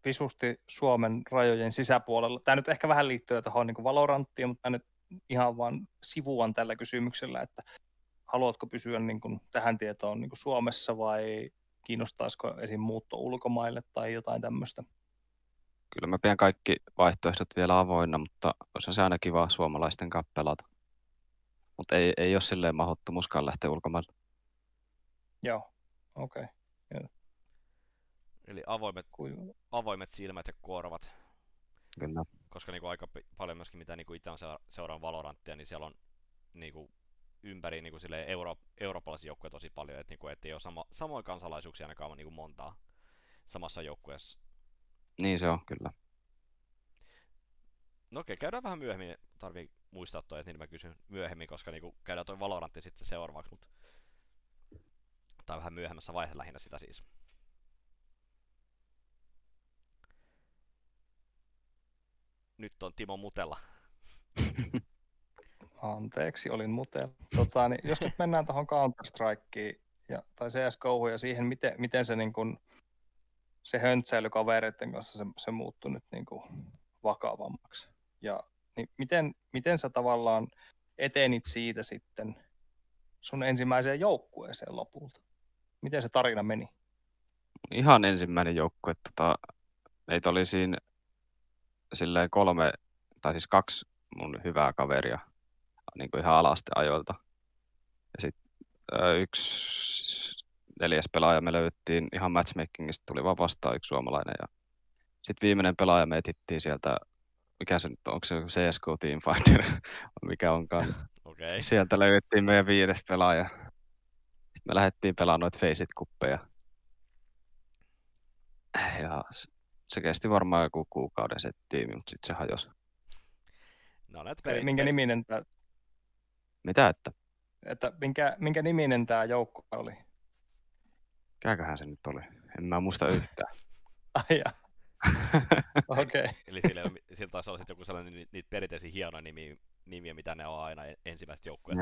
visusti Suomen rajojen sisäpuolella? Tämä nyt ehkä vähän liittyy tuohon niin Valoranttiin, mutta mä nyt ihan vaan sivuan tällä kysymyksellä, että haluatko pysyä niin kuin tähän tietoon niin kuin Suomessa vai kiinnostaisiko esim. muutto ulkomaille tai jotain tämmöistä?
Kyllä mä pidän kaikki vaihtoehdot vielä avoinna, mutta olisi se aina kiva suomalaisten kanssa pelata. Mutta ei, ei ole silleen mahdottomuuskaan lähteä ulkomaille.
Joo. Okei. Okay.
Eli avoimet,
Kuin...
avoimet silmät ja korvat,
Kyllä.
koska niinku aika pi- paljon myöskin mitä niinku itse on seura- seuraan Valoranttia, niin siellä on niinku ympäri niinku silleen euro, eurooppalaisia joukkoja tosi paljon, että niinku, et ei ole sama, samoin kansalaisuuksia ainakaan niinku montaa samassa joukkueessa.
Niin se on, kyllä.
No okei, käydään vähän myöhemmin, tarvii muistaa toi, että niin mä kysyn myöhemmin, koska niinku käydään toi Valorantti sitten seuraavaksi, mutta tai vähän myöhemmässä vaiheessa lähinnä sitä siis. Nyt on Timo Mutella.
Anteeksi, olin mutel. Tota, niin jos nyt mennään tuohon Counter-Strikeen ja, tai CSGO ja siihen, miten, miten se, niin kun, se höntsäily kavereiden kanssa se, se muuttui nyt niin kun, vakavammaksi. Ja niin miten, miten sä tavallaan etenit siitä sitten sun ensimmäiseen joukkueeseen lopulta? Miten se tarina meni?
Ihan ensimmäinen joukkue, tota, meitä oli siinä silleen kolme, tai siis kaksi mun hyvää kaveria niin kuin ihan alaste ajoilta. Ja sitten yksi neljäs pelaaja me löydettiin ihan matchmakingista, tuli vaan vastaan yksi suomalainen. Ja sitten viimeinen pelaaja me etittiin sieltä, mikä se nyt on, onko se joku CSK Team Finder, mikä onkaan.
Okay.
Sieltä löydettiin meidän viides pelaaja. Sitten me lähdettiin pelaamaan noita Faceit-kuppeja. Ja se kesti varmaan joku kuukauden se tiimi, mutta sitten se hajosi.
No näet
Eli minkä niminen tää,
Mitä että?
että minkä, minkä niminen tämä joukkue oli?
Mikäköhän se nyt oli? En mä muista yhtään.
Ai ja. Okei. Okay.
Eli sillä, sillä taisi olla sit joku sellainen ni- niitä perinteisiä hienoja nimiä, nimiä, mitä ne on aina en- ensimmäiset joukkueet.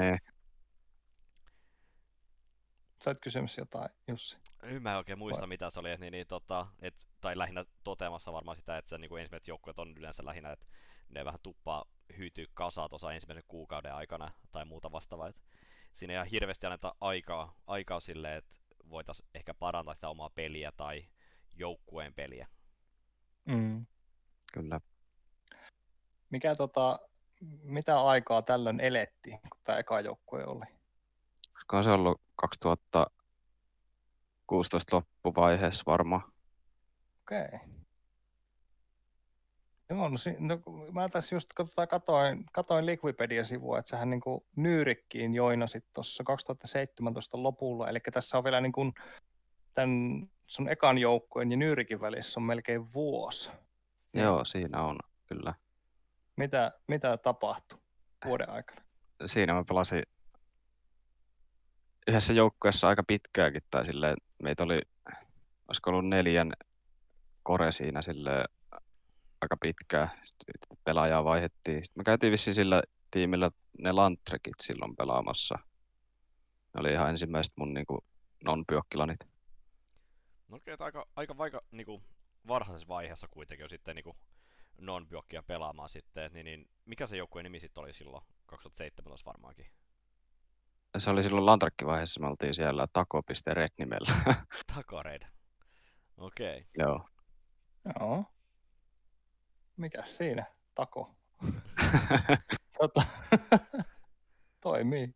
Nee.
Sait kysymys jotain, Jussi?
Nyt mä en oikein muista,
Vai-
mitä se oli, et, niin, niin, tota, et, tai lähinnä toteamassa varmaan sitä, että se niin ensimmäiset joukkueet on yleensä lähinnä, että ne vähän tuppaa hyytyy kasaan tuossa ensimmäisen kuukauden aikana tai muuta vastaavaa. Et siinä ei ihan hirveästi anneta aikaa, aikaa sille, että voitaisiin ehkä parantaa sitä omaa peliä tai joukkueen peliä.
Mm.
Kyllä.
Mikä tota, mitä aikaa tällöin elettiin, kun tämä eka joukkue oli?
Olisikohan se ollut 2016 loppuvaiheessa varmaan.
Okei. Okay. Joo, no, si- no, mä tässä just katoin, katoin Liquipedia-sivua, että sähän niin Nyyrikkiin joinasit tuossa 2017 lopulla, eli tässä on vielä niin kuin tämän sun ekan joukkueen ja Nyyrikin välissä on melkein vuosi.
Joo, siinä on kyllä.
Mitä, mitä tapahtui vuoden aikana?
Siinä mä pelasin yhdessä joukkueessa aika pitkääkin, tai silleen, meitä oli, olisiko ollut neljän kore siinä silleen aika pitkää. Sitten pelaajaa vaihettiin. Sitten me käytiin vissiin sillä tiimillä ne Lantrekit silloin pelaamassa. Ne oli ihan ensimmäiset mun niinku non-pyokkilanit.
No okei, okay, aika, aika vaikka niinku, varhaisessa vaiheessa kuitenkin sitten niinku, non pelaamaan sitten, niin, niin mikä se joukkueen nimi sitten oli silloin 2017 varmaankin?
Se oli silloin Lantrekki-vaiheessa, me oltiin siellä tako.red nimellä.
Takared. Okei. Okay.
Joo.
Joo. Mikäs siinä? Tako. tota, toimii.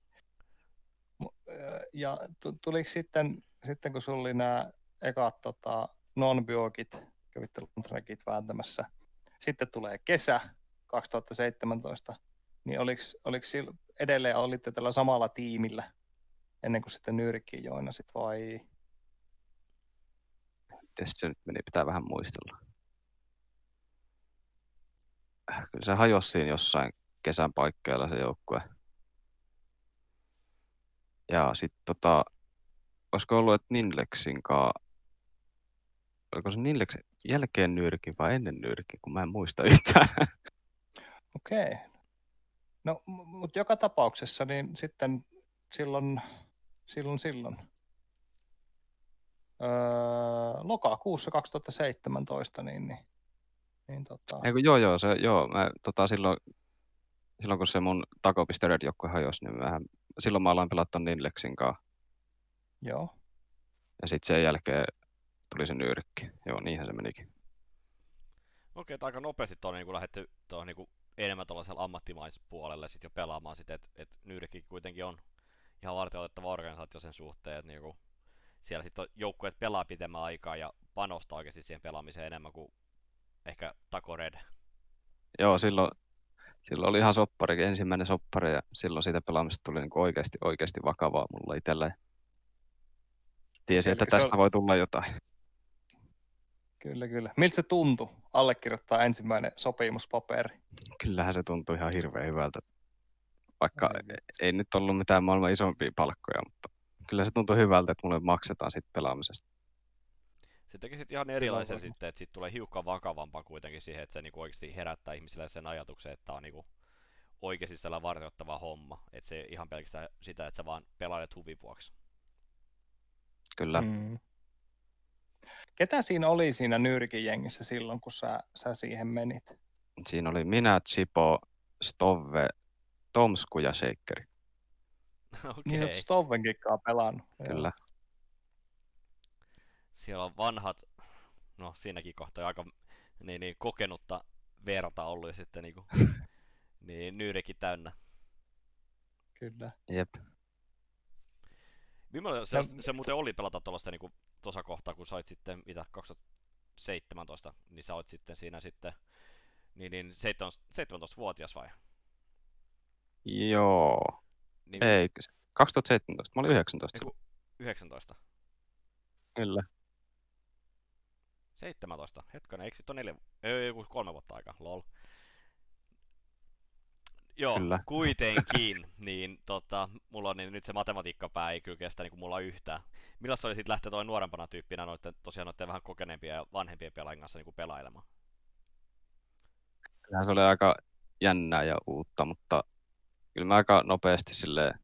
Ja tu- tuliko sitten, sitten kun sulla oli nämä ekat tota, non-biokit, kävitte Lantrekit vääntämässä, sitten tulee kesä 2017, niin oliko, oliko sillä, edelleen olitte tällä samalla tiimillä ennen kuin sitten Nyyrikkiin joinasit vai?
Miten se nyt meni? Pitää vähän muistella. Äh, Kyllä se hajosi siinä jossain kesän paikkeilla se joukkue. Ja sitten tota, olisiko ollut, että Ninlexin kaa, oliko se Ninlexin jälkeen nyrkin vai ennen nyrkin, kun mä en muista yhtään.
Okei. No, mutta joka tapauksessa niin sitten silloin, silloin, silloin öö, lokakuussa 2017, niin, niin, niin tota,
Ei kun joo joo, se, joo mä, tota, silloin, silloin kun se mun tako.red joukkue hajosi, niin mähän, silloin mä aloin pelata Ninlexin kaa.
joo.
Ja sitten sen jälkeen tuli se nyrkki. Joo, niinhän se menikin.
Okei, okay, aika nopeasti tuonne niin lähdetty tuohon niin enemmän tuollaisella ammattimaispuolelle sit jo pelaamaan sit, että et Nyrkki kuitenkin on ihan varten otettava organisaatio sen suhteen, että niin siellä sitten joukkueet pelaa pitemmän aikaa ja panostaa oikeasti siihen pelaamiseen enemmän kuin ehkä Taco Red.
Joo, silloin, silloin oli ihan soppari, ensimmäinen soppari ja silloin siitä pelaamista tuli niin oikeasti, oikeasti vakavaa mulla itsellä. Tiesin, että tästä
on-
voi tulla jotain.
Kyllä, kyllä. Miltä se tuntui allekirjoittaa ensimmäinen sopimuspaperi?
Kyllähän se tuntui ihan hirveän hyvältä. Vaikka
Ei
ei nyt ollut mitään maailman isompia palkkoja, mutta kyllä se tuntui hyvältä, että mulle maksetaan siitä pelaamisesta.
Se teki sitten ihan erilaisen
varmasti.
sitten, että siitä tulee hiukan vakavampaa kuitenkin siihen, että se niinku oikeasti herättää ihmisille sen ajatuksen, että tämä on niinku oikeasti sellainen varteuttava homma. Että se ei ihan pelkästään sitä, että sä vaan pelailet huvin vuoksi.
Kyllä. Mm.
Ketä siinä oli siinä Nyrkin jengissä silloin, kun sä, sä siihen menit?
Siinä oli minä, Chipo, Stove, Tomsku ja Shakeri.
Okei.
Niin Stovenkin pelannut. Joo.
Kyllä.
Siellä on vanhat, no siinäkin kohtaa aika niin, niin, kokenutta verta ollut ja sitten niinku, niin Nyyrikin täynnä.
Kyllä.
Jep.
Millainen se, se muuten oli pelata tuollaista niinku, tuossa kohtaa, kun sait sitten, mitä, 2017, niin sä oot sitten siinä sitten, niin, niin 17-vuotias vai?
Joo.
Niin,
Ei, 2017. Mä olin 19.
Eiku, 19.
Kyllä.
17. Hetkonen, eikö sit ole neljä, ei, joku kolme vuotta aikaa, lol. Joo,
Kyllä.
kuitenkin, niin tota, mulla on niin nyt se matematiikkapää ei kyllä kestä niin kuin mulla yhtään. Millaista oli sitten lähteä toi nuorempana tyyppinä noitten, tosiaan noitten vähän kokeneempien ja vanhempien pelaajien kanssa niin kuin pelailemaan?
Kyllähän se oli aika jännää ja uutta, mutta kyllä me aika nopeasti sille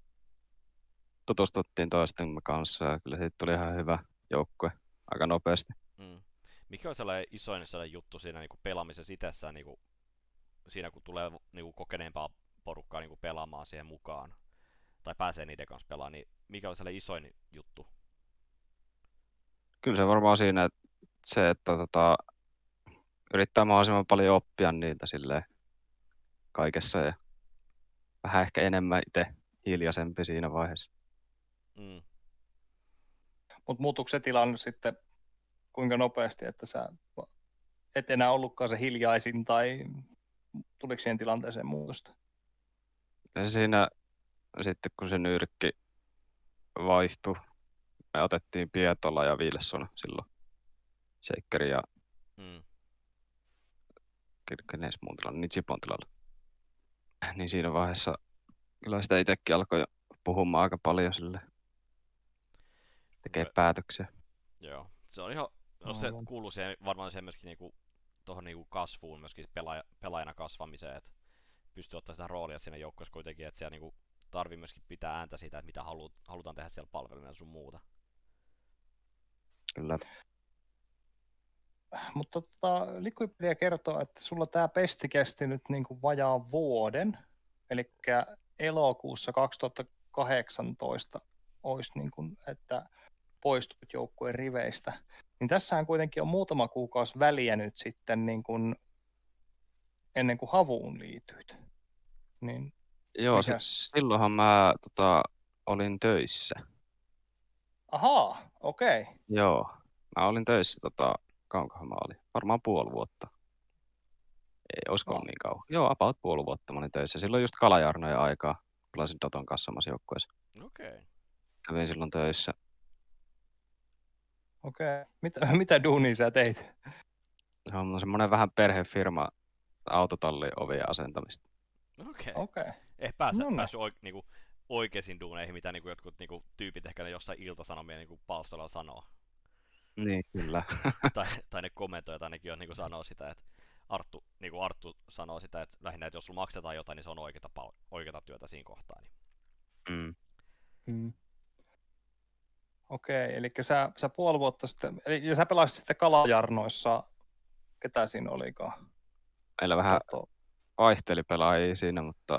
tutustuttiin toistemme kanssa ja kyllä siitä tuli ihan hyvä joukkue aika nopeasti.
Mm. Mikä on sellainen isoin sellainen juttu siinä niin kuin pelaamisessa itsessään, niin kuin, siinä kun tulee niin kuin kokeneempaa porukkaa niin kuin pelaamaan siihen mukaan, tai pääsee niiden kanssa pelaamaan, niin mikä on sellainen isoin juttu?
Kyllä se varmaan siinä, että se, että tota, yrittää mahdollisimman paljon oppia niiltä silleen kaikessa ja vähän ehkä enemmän itse hiljaisempi siinä vaiheessa.
Mm.
Mutta muuttuuko se tilanne sitten kuinka nopeasti, että sä et enää ollutkaan se hiljaisin tai tuliko siihen tilanteeseen muutosta?
Ja siinä sitten kun se nyrkki vaihtui, me otettiin Pietola ja Wilson silloin. Shakeri ja
Mm.
kenes muun niin Chipon. Niin siinä vaiheessa kyllä sitä itsekin alkoi jo puhumaan aika paljon sille. Tekee päätöksiä.
Joo, se on ihan, no se kuuluu siihen, varmaan siihen myöskin niinku, tuohon niinku kasvuun, myöskin pelaaja, pelaajana kasvamiseen, että pystyy ottaa sitä roolia siinä joukkueessa kuitenkin, että siellä niinku tarvii myöskin pitää ääntä siitä, että mitä halu, halutaan tehdä siellä palveluna ja sun muuta.
Kyllä.
Mutta tota, Liquipedia kertoo, että sulla tämä pesti kesti nyt niin kuin vajaan vuoden, eli elokuussa 2018 olisi niin kuin, että poistut joukkueen riveistä. Niin tässähän kuitenkin on muutama kuukausi väliä nyt sitten niin kuin, ennen kuin havuun liityit. Niin,
Joo, se,
Mikäs?
silloinhan mä tota, olin töissä.
ahaa, okei. Okay.
Joo, mä olin töissä, tota, kauankohan mä olin? Varmaan puoli vuotta. Ei, olisiko
No.
niin kauan? Joo, about puoli vuotta mä olin töissä. Silloin just Kalajarnojen aikaa. Pelasin Doton kanssa samassa joukkueessa.
Okei. Okay.
Kävin silloin töissä.
Okei. Okay. Mitä, mitä duunia sä teit?
Se on semmoinen vähän perhefirma autotallin ovien asentamista.
Okei.
Okei. Okay.
Eh, päässyt,
No niin.
päässyt oik, niinku, oikeisiin duuneihin, mitä niinku jotkut niinku, tyypit ehkä ne jossain iltasanomien niinku, palstalla sanoo.
Niin, kyllä.
tai, tai ne kommentoijat ainakin on, niinku sanoo sitä, että Arttu, niinku Arttu sanoo sitä, että lähinnä, että jos sulla maksetaan jotain, niin se on oikeata, pal- oikeata työtä siinä kohtaa. Niin.
Mm.
Mm. Okei, eli sä, sä puoli vuotta sitten, eli ja sä pelasit sitten Kalajarnoissa, ketä siinä olikaan?
Meillä vähän
Toto.
Vaihteli pelaajia siinä, mutta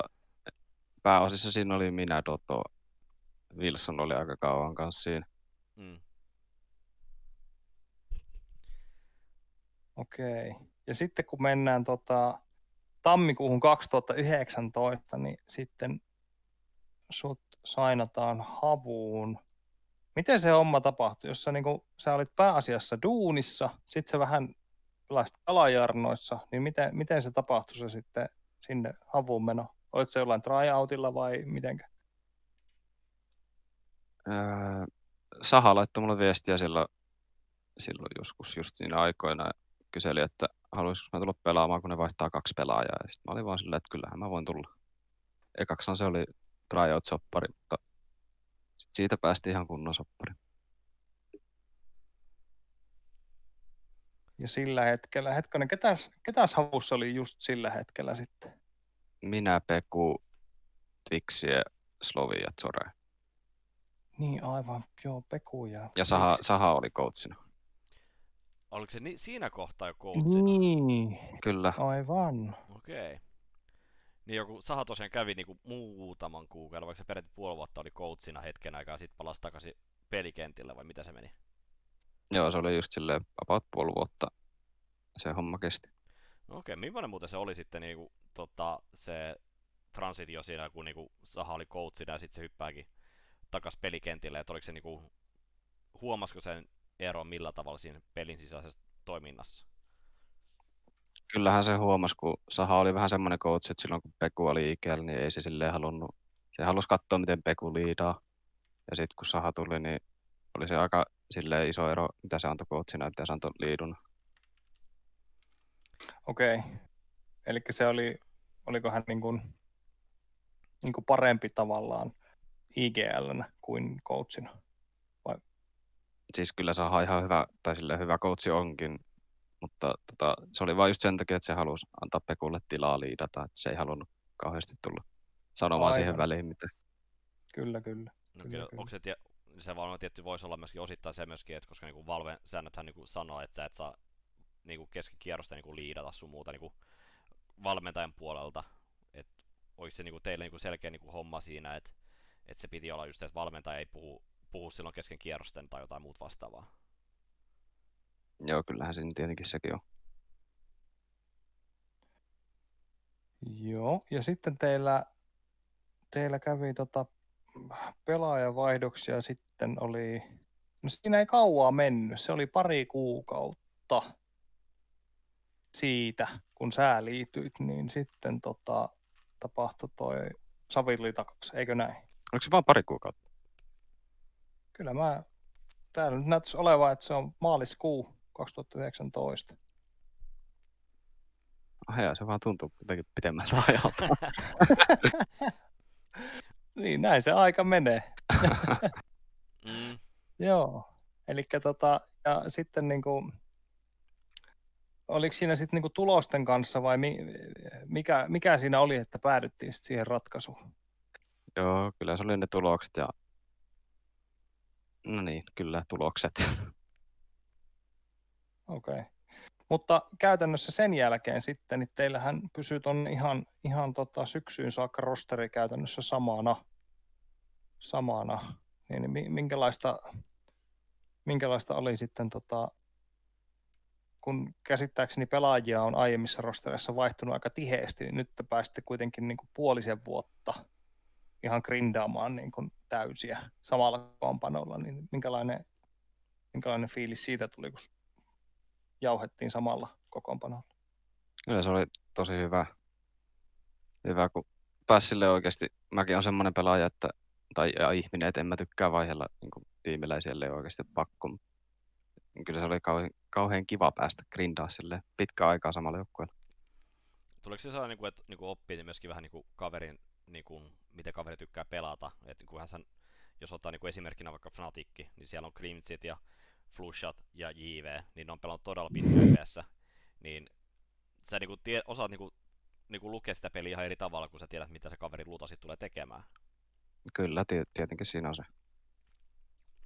pääosissa siinä oli minä, Doto. Wilson oli aika kauan kanssa siinä.
Mm.
Okei. Ja sitten kun mennään tota, tammikuuhun 2019, niin sitten sut sainataan havuun. Miten se homma tapahtui, jos sä, niin kuin, sä olit pääasiassa duunissa, sit sä vähän pelasit alajarnoissa, niin miten, miten se tapahtui se sitten sinne havuun meno? Olit se jollain tryoutilla vai mitenkä?
Öö, Saha laittoi mulle viestiä silloin, silloin joskus just siinä aikoina kyseli, että haluaisinko mä tulla pelaamaan, kun ne vaihtaa kaksi pelaajaa. Ja sitten mä olin vaan silleen, että kyllähän mä voin tulla. Ekaksihan se oli tryout-soppari, mutta sit siitä päästiin ihan kunnon soppari.
Ja sillä hetkellä, hetkonen, ketäs, ketäs havussa oli just sillä hetkellä sitten?
Minä, Peku, Twixi ja Slovi ja Zore.
Niin aivan, joo, Peku ja...
Ja Saha, Saha oli coachina.
Oliko se ni- siinä kohtaa jo coachina?
Niin,
Kyllä.
aivan.
Okei. Okay. Niin joku Saha tosiaan kävi niinku muutaman kuukauden, vaikka se peräti puoli vuotta oli coachina hetken aikaa, ja sitten palasi takaisin pelikentille, vai mitä se meni?
Joo, se oli just silleen about puoli vuotta se homma kesti.
No okei, okay. millainen muuten se oli sitten niinku, tota, se transitio siinä, kun niinku Saha oli coachina ja sitten se hyppääkin takas pelikentille, että oliko se niinku, huomasiko sen eron millä tavalla siinä pelin sisäisessä toiminnassa?
Kyllähän se huomasi, kun Saha oli vähän semmoinen coach, että silloin kun Peku oli ikällä, niin ei se silleen halunnut. Se halusi katsoa, miten Peku liidaa. Ja sitten kun Saha tuli, niin oli se aika silleen iso ero, mitä se antoi coachina ja mitä se antoi liidun.
Okei. Eli se oli, oliko hän niin kuin, niin kuin parempi tavallaan IGL kuin coachina?
Siis kyllä Saha ihan hyvä, tai silleen hyvä coachi onkin, mutta tota, se oli vain just sen takia, että se halusi antaa Pekulle tilaa liidata, että se ei halunnut kauheasti tulla sanomaan siihen
Aivan.
väliin mitään.
Kyllä, kyllä.
No
Kyllä,
kyllä,
kyllä.
onko se, tie, se varmaan tietty voisi olla myöskin osittain se myöskin, että koska niinku Valven säännöthän niinku sanoo, että sä et saa niinku keskikierrosta niinku liidata sun muuta niinku valmentajan puolelta. Et oliko se niinku teille niinku selkeä niinku homma siinä, että et se piti olla just, että valmentaja ei puhu, puhu silloin kesken kierrosten tai jotain muuta vastaavaa.
Joo, kyllähän siinä tietenkin sekin on.
Joo, ja sitten teillä, teillä kävi tota pelaajavaihdoksia sitten oli, no siinä ei kauaa mennyt, se oli pari kuukautta siitä, kun sä liityit, niin sitten tota, tapahtui toi Savilli takaksi, eikö näin?
Oliko se vaan pari kuukautta?
Kyllä mä, täällä nyt näyttäisi olevan, että se on maaliskuu 2019.
Ah, jaa, se vaan tuntuu jotenkin pitemmältä ajalta.
Niin, näin se aika menee.
Mm.
Joo, eli tota, ja sitten niinku, oliko siinä sitten niinku tulosten kanssa vai mi, mikä, mikä siinä oli, että päädyttiin sit siihen ratkaisuun?
Joo, kyllä se oli ne tulokset ja... No niin, kyllä tulokset.
Okei. Okay. Mutta käytännössä sen jälkeen sitten, niin teillähän pysyy ton ihan, ihan tota syksyyn saakka rosteri käytännössä samana. samana. Niin, niin mi- minkälaista, minkälaista oli sitten, tota, kun käsittääkseni pelaajia on aiemmissa rostereissa vaihtunut aika tiheesti, niin nyt te pääsitte kuitenkin niin kuin puolisen vuotta ihan grindaamaan niin kuin täysiä samalla kompanolla, niin minkälainen, minkälainen fiilis siitä tuli, kun jauhettiin samalla kokoonpanolla.
Kyllä se oli tosi hyvä, hyvä kun pääsi sille oikeasti. Mäkin on semmoinen pelaaja, että, tai ja ihminen, että en mä tykkää vaihella niin tiimiläisiä, ei ole oikeasti pakko. Niin Kyllä se oli kauhean, kauhean kiva päästä grindaa sille pitkään aikaa samalla joukkueella.
Tuleeko se sellainen, niinku, että niinku oppii myöskin vähän niinku kaverin, niinku, miten kaveri tykkää pelata? Et kunhan sen, jos ottaa niinku esimerkkinä vaikka Fnaticki, niin siellä on Grimtsit ja Flushat ja JV, niin ne on pelannut todella pitkään yhdessä. Niin sä niinku tie, osaat niinku, niinku lukea sitä peliä ihan eri tavalla, kun sä tiedät, mitä se kaveri luultavasti tulee tekemään.
Kyllä, tie- tietenkin siinä on se.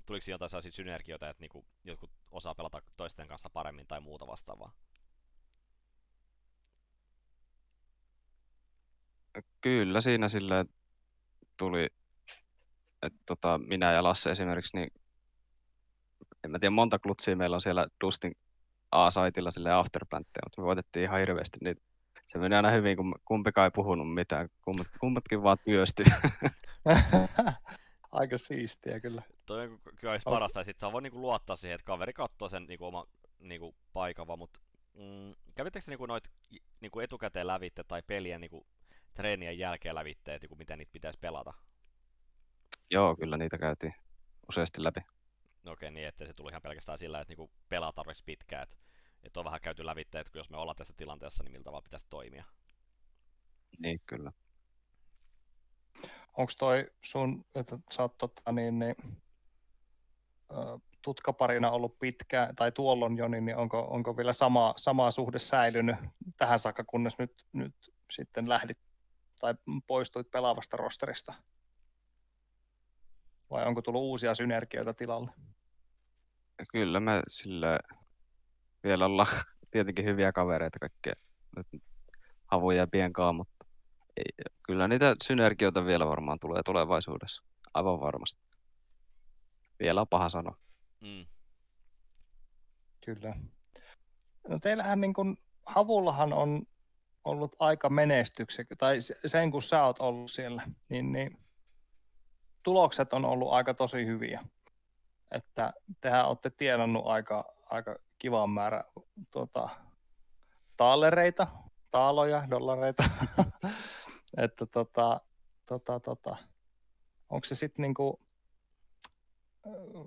Tuliko siinä jotain sellaisia synergioita, että niinku jotkut osaa pelata toisten kanssa paremmin tai muuta vastaavaa?
Kyllä siinä sille tuli, että tota, minä ja Lasse esimerkiksi, niin en mä tiedä monta klutsia meillä on siellä Dustin A-saitilla sille afterplantteja, mutta me voitettiin ihan hirveästi niitä. Se meni aina hyvin, kun kumpikaan ei puhunut mitään, kummat, kummatkin vaan työsti.
Aika siistiä kyllä.
toi on kyllä olisi
On-
parasta, että sit saa voi niinku luottaa siihen, että kaveri katsoo sen niinku oman niinku paikan vaan, mut mm, kävittekö te niinku noit niinku etukäteen lävitte tai pelien niinku treenien jälkeen lävitte, että niinku miten niitä pitäisi pelata?
Joo, kyllä niitä käytiin useasti läpi.
No okei, niin ettei se tuli ihan pelkästään sillä, että niinku pelaa tarpeeksi pitkään, että et on vähän käyty lävitteet, että jos me ollaan tässä tilanteessa, niin miltä tavalla pitäisi toimia.
Niin, kyllä.
Onko toi sun, että sä oot tota, niin, niin, tutkaparina ollut pitkään, tai tuolloin jo, niin, niin onko, onko vielä sama, sama suhde säilynyt tähän saakka, kunnes nyt, nyt sitten lähdit tai poistuit pelaavasta rosterista? Vai onko tullut uusia synergioita tilalle?
Kyllä me sille vielä ollaan tietenkin hyviä kavereita kaikkea nyt havuja ja pienkaa, mutta ei, kyllä niitä synergioita vielä varmaan tulee tulevaisuudessa. Aivan varmasti. Vielä on paha sanoa.
Mm.
Kyllä. No teillähän niin kuin, Havullahan on ollut aika menestyksekä, tai se- sen kun sä oot ollut siellä, niin, niin tulokset on ollut aika tosi hyviä. Että tehän olette tienannut aika, aika kivan määrä tuota, taalereita, taaloja, dollareita. että tota, tota, tota, onko se sitten niinku,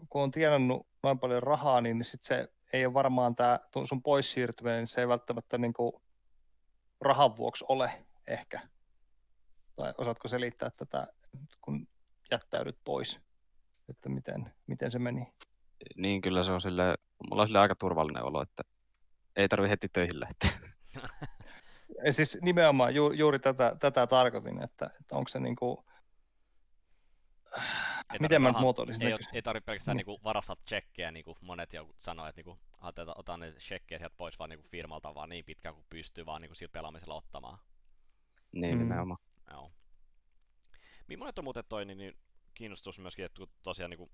kun on tienannut noin paljon rahaa, niin sit se ei ole varmaan tämä sun pois siirtyminen, niin se ei välttämättä niinku rahan vuoksi ole ehkä. Tai osaatko selittää tätä, kun jättäydyt pois, että miten, miten se meni?
Niin kyllä se on sille, mulla on sille aika turvallinen olo, että ei tarvi heti töihin lähteä.
Ja siis nimenomaan ju, juuri tätä, tätä tarkoitin, että, että onko se niinku,
Ei
miten mä muotoilisin?
Ei, ei tarvitse pelkästään
Niin.
niinku varastaa tsekkejä, niin kuin monet jo sanoo, että niinku, ajatellaan, otan ne tsekkejä sieltä pois vaan niinku firmalta vaan niin pitkään kuin pystyy vaan niinku sillä pelaamisella ottamaan.
Niin
Mm.
nimenomaan.
Joo. Millainen on muuten toi niin, niin kiinnostus myöskin, että kun tosiaan niin kuin,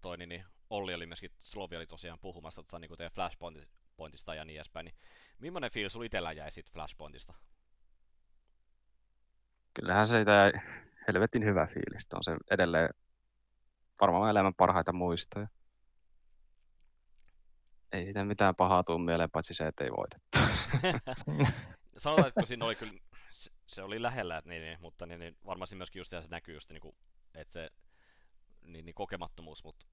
toi niin, niin Olli oli myöskin, Slovi oli tosiaan puhumassa tota, niin kuin teidän Flashpointista ja niin edespäin, niin millainen fiilis sulla itsellä jäi siitä Flashpointista?
Kyllähän siitä jäi helvetin hyvä fiilis. On se edelleen varmaan elämän parhaita muistoja. Ei siitä mitään pahaa tuu mieleen, paitsi se, että ei voitettu.
Sanotaan, että kun siinä oli kyllä, se, oli lähellä, että niin, niin, mutta niin, niin, varmasti myöskin just se näkyy just niin kuin, että se niin, niin kokemattomuus, mutta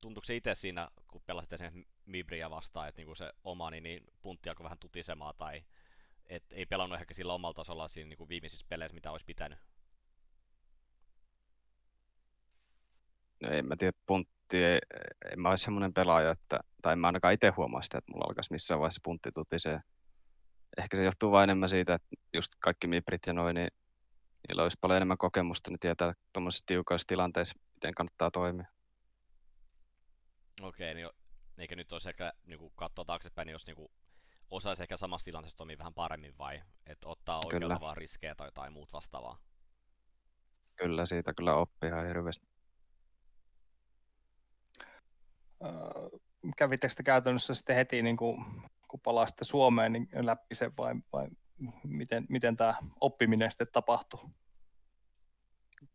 tuntuuko se itse siinä, kun pelasit sen Mibria vastaan, että niin se oma niin, niin puntti alkoi vähän tutisemaan tai et ei pelannut ehkä sillä omalla tasolla siinä kuin viimeisissä peleissä, mitä olisi pitänyt?
No en mä tiedä, puntti, ei, en mä ole semmoinen pelaaja, että, tai en mä ainakaan itse huomaa sitä, että mulla alkaisi missään vaiheessa puntti tutisee. Ehkä se johtuu vain enemmän siitä, että just kaikki miprit ja noin, niin niillä olisi paljon enemmän kokemusta, niin tietää tuommoisissa tiukoissa tilanteissa, miten kannattaa toimia.
Okei, niin eikä nyt olisi ehkä niin katsoa taaksepäin, niin jos niin kuin, osaisi ehkä samassa tilanteessa toimia vähän paremmin vai että ottaa oikealla
Kyllä.
tavalla riskejä tai jotain muut vastaavaa?
Kyllä siitä kyllä oppii ihan hirveästi.
Kävittekö te käytännössä sitten heti, niin kuin, kun palasitte Suomeen, niin läpi sen vai, vai miten, miten tämä oppiminen sitten tapahtui?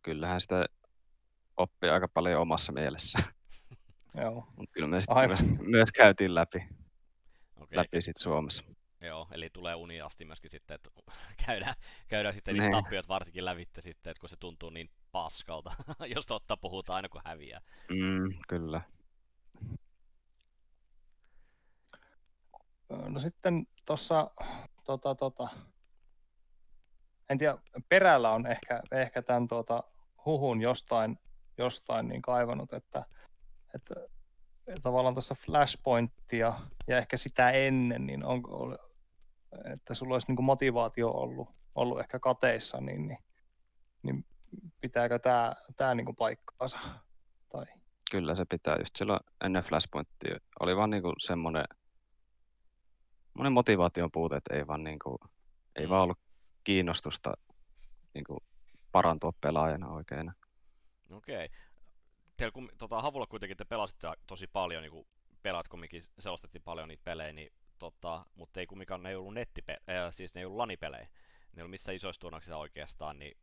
Kyllähän sitä oppii aika paljon omassa mielessä,
Joo.
mutta kyllä me sitten
Aivan.
myös, myös käytiin läpi,
Okei,
läpi sit Suomessa.
Joo, eli tulee uni asti myöskin sitten, että käydään, käydään sitten niitä
Niin.
tappiot varsinkin lävitte sitten, että kun se tuntuu niin paskalta, jos totta puhutaan aina kun häviää.
Mm, kyllä.
No sitten tuossa, tota, tota, en tiedä, perällä on ehkä, ehkä tämän tuota, huhun jostain, jostain niin kaivannut, että, että tavallaan tuossa Flashpointia ja ehkä sitä ennen, niin oli- että sulla olisi niin kuin motivaatio ollut, ollut ehkä kateissa, niin, niin, niin pitääkö tämä, tämä niin kuin paikkaansa? Tai,
Kyllä se pitää. Just silloin ennen Flashpointia oli vaan niinku semmoinen, semmoinen motivaation puute, että ei vaan, niinku, ei
Mm.
vaan ollut kiinnostusta niinku, parantua pelaajana oikein.
Okei. Teillä kun, tota, Havulla kuitenkin te pelasitte tosi paljon, niin kuin pelaat kumminkin, selostettiin paljon niitä pelejä, niin, tota, mutta ei kumminkaan ne ei ollut nettipe- äh, siis ne ei ollut lanipelejä. Ne ei ollut missään isoissa oikeastaan, niin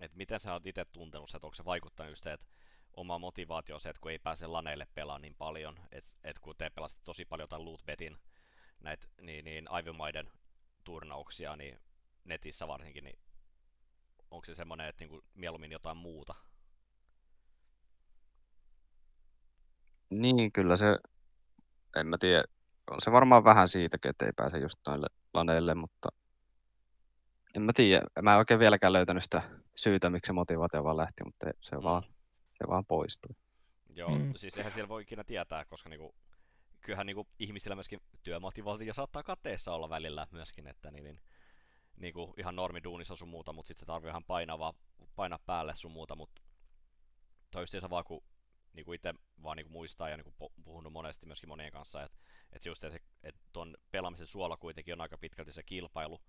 et miten sä oot itse tuntenut että onko se vaikuttanut just se, että oma motivaatio on se, että kun ei pääse laneille pelaamaan niin paljon, että et kun te pelasitte tosi paljon jotain lootbetin näitä niin, niin aivomaiden turnauksia, niin netissä varsinkin, niin onko se semmoinen, että niinku mieluummin jotain muuta?
Niin, kyllä se, en mä tiedä, on se varmaan vähän siitäkin, että ei pääse just noille laneille, mutta en mä tiedä, mä en oikein vieläkään löytänyt sitä syytä, miksi se motivaatio vaan lähti, mutta se,
Mm.
vaan, se vaan poistui.
Joo,
mm.
siis eihän siellä voi ikinä tietää, koska niinku, kyllähän niinku ihmisillä myöskin työmotivaatio saattaa kateessa olla välillä myöskin, että niin, niin niinku ihan normiduunissa sun muuta, mutta sitten se tarvii ihan painavaa, painaa päälle sun muuta, mutta toi vaan kun niinku itse vaan niinku muistaa ja niinku po- puhunut monesti myöskin monien kanssa, että et just se, että ton pelaamisen suola kuitenkin on aika pitkälti se kilpailu,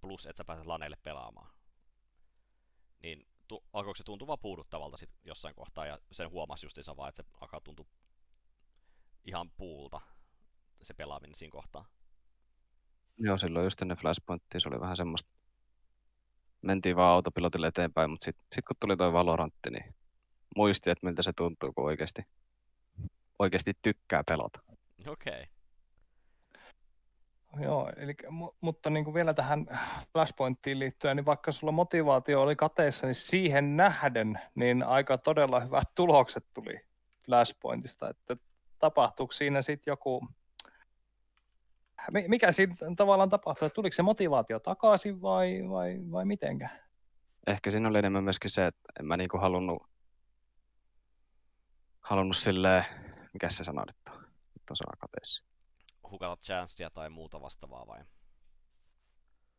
plus että sä pääset laneille pelaamaan. Niin tu- alkoiko se tuntua vaan puuduttavalta sit jossain kohtaa ja sen huomasi justiinsa vaan, että se alkaa tuntua ihan puulta se pelaaminen siinä kohtaa.
Joo, silloin just ennen Flashpointtia se oli vähän semmoista, mentiin vaan autopilotille eteenpäin, mutta sitten sit kun tuli toi Valorantti, niin muisti, että miltä se tuntuu, kun oikeasti, oikeasti tykkää pelata.
Okei. Okay.
Joo, eli, mu- mutta niin kuin vielä tähän Flashpointtiin liittyen, niin vaikka sulla motivaatio oli kateessa, niin siihen nähden niin aika todella hyvät tulokset tuli Flashpointista, että tapahtuuko siinä sitten joku, Mi- mikä siinä tavallaan tapahtui, että tuliko se motivaatio takaisin vai, vai, vai mitenkä?
Ehkä siinä oli enemmän myöskin se, että en mä niinku halunnut, halunnut silleen, mikä se sana nyt on, nyt on sana.
Hukata chancea tai muuta vastaavaa vai?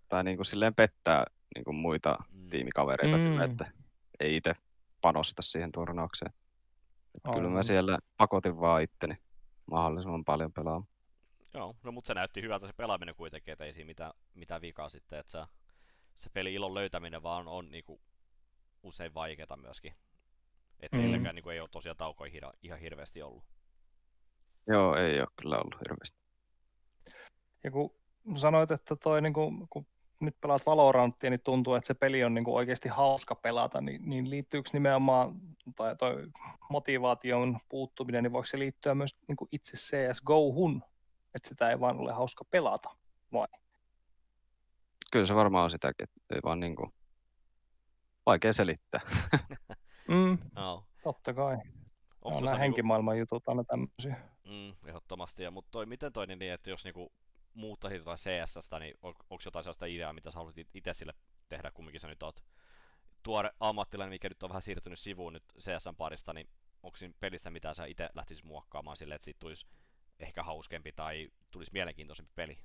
Tai niinku silleen pettää niinku muita
Mm.
tiimikavereita, mm.
Mm.
että ei itse panosta siihen turnaukseen. Et kyllä mä
Aivan.
siellä pakotin vaan itteni mahdollisimman paljon pelaamaan.
Joo, no mutta se näytti hyvältä se pelaaminen kuitenkin, että ei siinä mitään, mitään vikaa sitten, että se, se peli ilon löytäminen vaan on niinku usein vaikeaa myöskin. Että
Mm.
teilläkään niinku ei ole tosiaan taukoja hira, ihan hirveästi ollut.
Joo, ei ole kyllä ollut hirveästi.
Ja kun sanoit, että toi, niin kuin, kun nyt pelaat Valoranttia, niin tuntuu, että se peli on niin kuin oikeasti hauska pelata, niin, niin liittyykö nimenomaan, tai toi motivaation puuttuminen, niin voiko se liittyä myös niin kuin itse CSGO-hun, että sitä ei vaan ole hauska pelata, vai?
Kyllä se varmaan on sitäkin, että ei vaan niinku vaikea selittää.
Mm,
No,
totta kai.
onko
nämä
niinku,
henkimaailman jutut aina tämmöisiä.
mm, ehdottomasti, ja, mutta toi, miten toi niin, että jos niinku muuttaisit jotain CSstä, niin on, onko jotain sellaista ideaa, mitä sä haluaisit itse sille tehdä, kumminkin sä nyt oot tuore ammattilainen, mikä nyt on vähän siirtynyt sivuun nyt CSn parista, niin onko siinä pelistä mitä sä itse lähtisit muokkaamaan silleen, että siitä tulisi ehkä hauskempi tai tulisi mielenkiintoisempi peli?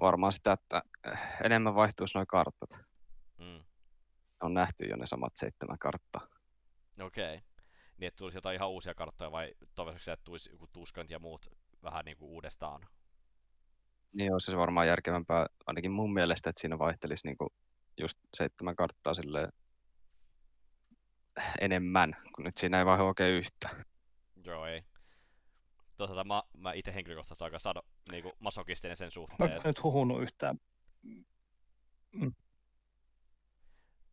Varmaan sitä, että eh, enemmän vaihtuisi nuo kartat.
Mm.
On nähty jo ne samat seitsemän karttaa.
Okei. Niin, että tulisi jotain ihan uusia karttoja vai toivottavasti että tulisi joku Tuskant ja muut vähän niin kuin uudestaan?
Niin olisi se varmaan järkevämpää, ainakin mun mielestä, että siinä vaihtelisi niinku just seitsemän karttaa silleen enemmän, kun nyt siinä ei vaihdu oikein yhtä.
Joo, ei. Toisaalta mä, mä itse henkilökohtaisesti aika sado, niinku masokistinen sen
Mä
suhteen.
en
että
nyt huhunut yhtään.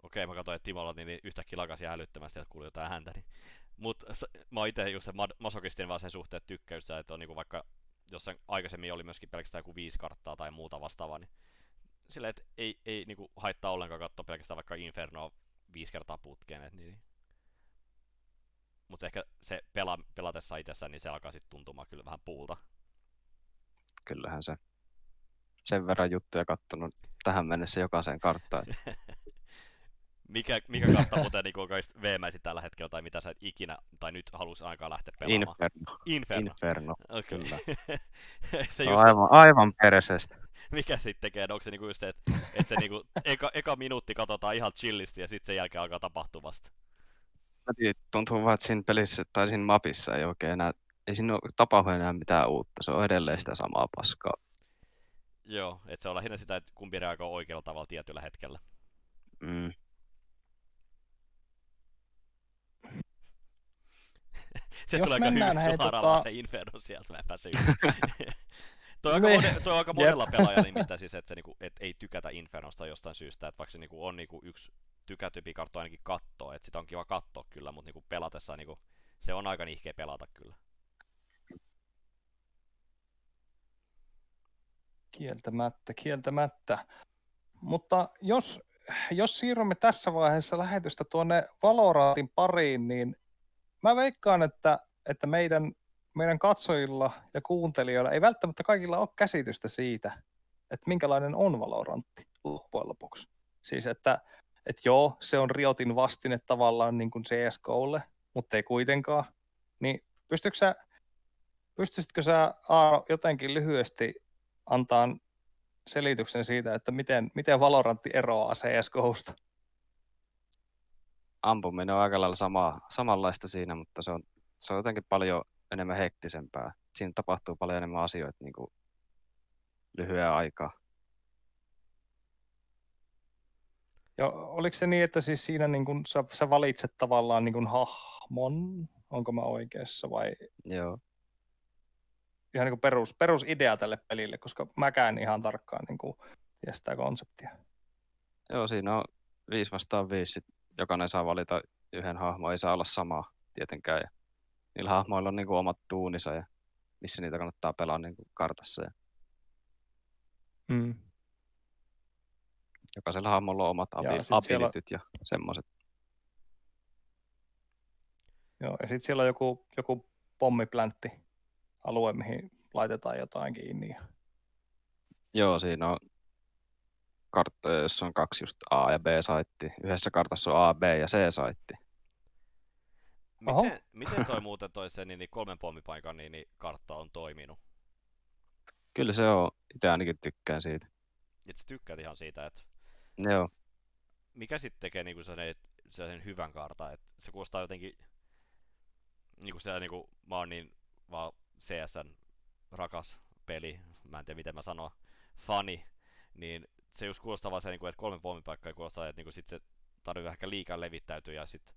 Okei, mä katsoin, että Timolla niin yhtäkkiä lakasi älyttömästi, että kuului jotain häntä. Niin. Mut s- mä oon itse just se masokistinen vaan sen suhteen, että sitä, että on niinku vaikka jossain aikaisemmin oli myöskin pelkästään joku viisi karttaa tai muuta vastaavaa, niin silleen, että ei, ei niinku haittaa ollenkaan katsoa pelkästään vaikka Infernoa viisi kertaa putkeen. Et niin. Mutta ehkä se pela, pelatessa itsessään, niin se alkaa sitten tuntumaan kyllä vähän puulta.
Kyllähän se sen verran juttuja kattonut tähän mennessä jokaiseen karttaan.
Mikä, mikä kartta muuten niin oikeasti veemäisin tällä hetkellä, tai mitä sä et ikinä, tai nyt halusi ainakaan lähteä pelaamaan?
Inferno.
Inferno.
Inferno.
Okei.
kyllä.
se just,
on aivan, aivan perseestä.
mikä sitten tekee, onko se niinku just se, että, että se niinku, eka, eka minuutti katsotaan ihan chillisti ja sitten sen jälkeen alkaa tapahtua vasta.
Tuntuu vaan, että siinä pelissä tai siinä mapissa ei oikein enää, ei siinä tapahdu enää mitään uutta. Se on edelleen sitä samaa paskaa.
Joo, että se on lähinnä sitä, että kumpi reagoi oikealla tavalla tietyllä hetkellä.
Mm.
Se
Jos
tulee aika
mennään,
hyvin
hei,
suoraan
tota-
se Inferno sieltä, yli. toi, on aika mone, toi on aika
Jep.
monella pelaajalla nimittäin siis, että, se, niinku, et ei tykätä Infernosta jostain syystä, että vaikka se niinku, on niinku, yksi tykätympiä karttoja ainakin katsoa, että sitä on kiva katsoa kyllä, mutta niinku pelatessa niinku, se on aika nihkeä pelata kyllä.
Kieltämättä, kieltämättä. Mutta jos, jos siirrymme tässä vaiheessa lähetystä tuonne Valorantin pariin, niin mä veikkaan, että, että meidän, meidän katsojilla ja kuuntelijoilla ei välttämättä kaikilla ole käsitystä siitä, että minkälainen on Valorantti loppujen lopuksi. Siis että, että joo, se on Riotin vastine tavallaan niin kuin CSGOlle, mutta ei kuitenkaan. Niin pystytkö sä, pystyisitkö sä Aaro jotenkin lyhyesti antaa selityksen siitä, että miten, miten Valorantti eroaa CSGOsta?
ampuminen on aika lailla sama, samanlaista siinä, mutta se on, se on jotenkin paljon enemmän hektisempää. Siinä tapahtuu paljon enemmän asioita niin kuin lyhyen aikaa.
Ja oliko se niin, että siis siinä niin kun sä, sä valitset tavallaan niin kun hahmon, onko mä oikeassa vai?
Joo.
Ihan niin perus, perusidea tälle pelille, koska mäkään ihan tarkkaan niin kuin tiedä sitä konseptia.
Joo, siinä on 5 vastaan 5 jokainen saa valita yhden hahmon, ei saa olla sama tietenkään. Ja niillä hahmoilla on niin kuin omat duunissa ja missä niitä kannattaa pelaa niin kuin kartassa. Ja
Mm.
jokaisella hahmolla on omat
Ja
abi-
sit siellä-
abilityt ja semmoiset.
Joo, ja sitten siellä on joku, joku pommiplantti alue, mihin laitetaan jotain kiinni. ja-
Joo, siinä on karttoja, jossa on kaksi just A- ja B-saitti. Yhdessä kartassa on A, B ja C-saitti.
Oho.
Miten, miten toi muuten toi se niin, niin kolmen pommipaikan niin, niin kartta on toiminut?
Kyllä se on, itse ainakin tykkään siitä.
Et sä tykkäät ihan siitä, että
Joo,
mikä sitten tekee niinku sen, sen hyvän kartan, että se kuulostaa jotenkin niinku se niinku, mä oon niin vaan CSN rakas peli, mä en tiedä miten mä sanon, fani, niin se just kuulostaa vaan se, niinku, että kolme pommipaikkaa kuulostaa, että niinku sit se tarvii ehkä liikaa levittäytyä ja sit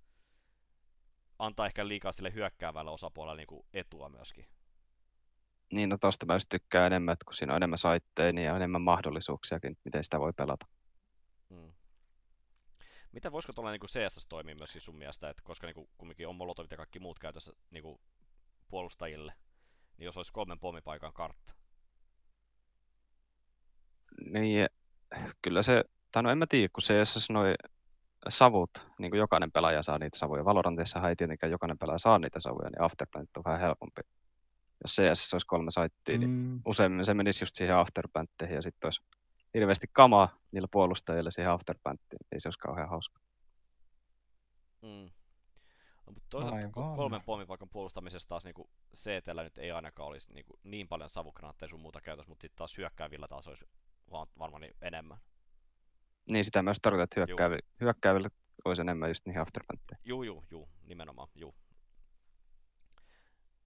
antaa ehkä liikaa sille hyökkäävälle osapuolelle niinku etua myöskin.
niin no tosta mä tykkään enemmän, että kun siinä on enemmän saitteja niin ja enemmän mahdollisuuksiakin, miten sitä voi pelata.
Mm. Miten voisiko tuolla niinku CSS toimia myöskin sun mielestä, että koska niinku kumminkin on molotovit ja kaikki muut käytössä niinku puolustajille, niin jos olisi kolmen pommipaikan kartta.
Niin, kyllä se, tai no en mä tiedä, kun CSS noi savut, niin kuin jokainen pelaaja saa niitä savuja. Valorantissa ei tietenkään jokainen pelaaja saa niitä savuja, niin Afterplant on vähän helpompi. Jos CSS olisi kolme saittia, niin
Mm.
useimmin se menisi just siihen Afterplantteihin ja sitten olisi hirveästi kamaa niillä puolustajilla siihen Afterplanttiin. Ei se olisi kauhean hauska.
Mm. No, mutta toisaalta
Aivan.
ko- kolmen pommipaikan puolustamisessa taas niinku CTllä nyt ei ainakaan olisi niinku niin paljon savukranaatteja sun muuta käytössä, mutta sitten taas hyökkäävillä taas olisi vaan, varmaan niin enemmän.
Niin sitä myös tarkoitan, että hyökkäävi, hyökkäävillä olisi enemmän just niihin Afterplantteihin.
Juu, juu, juu, nimenomaan, juu.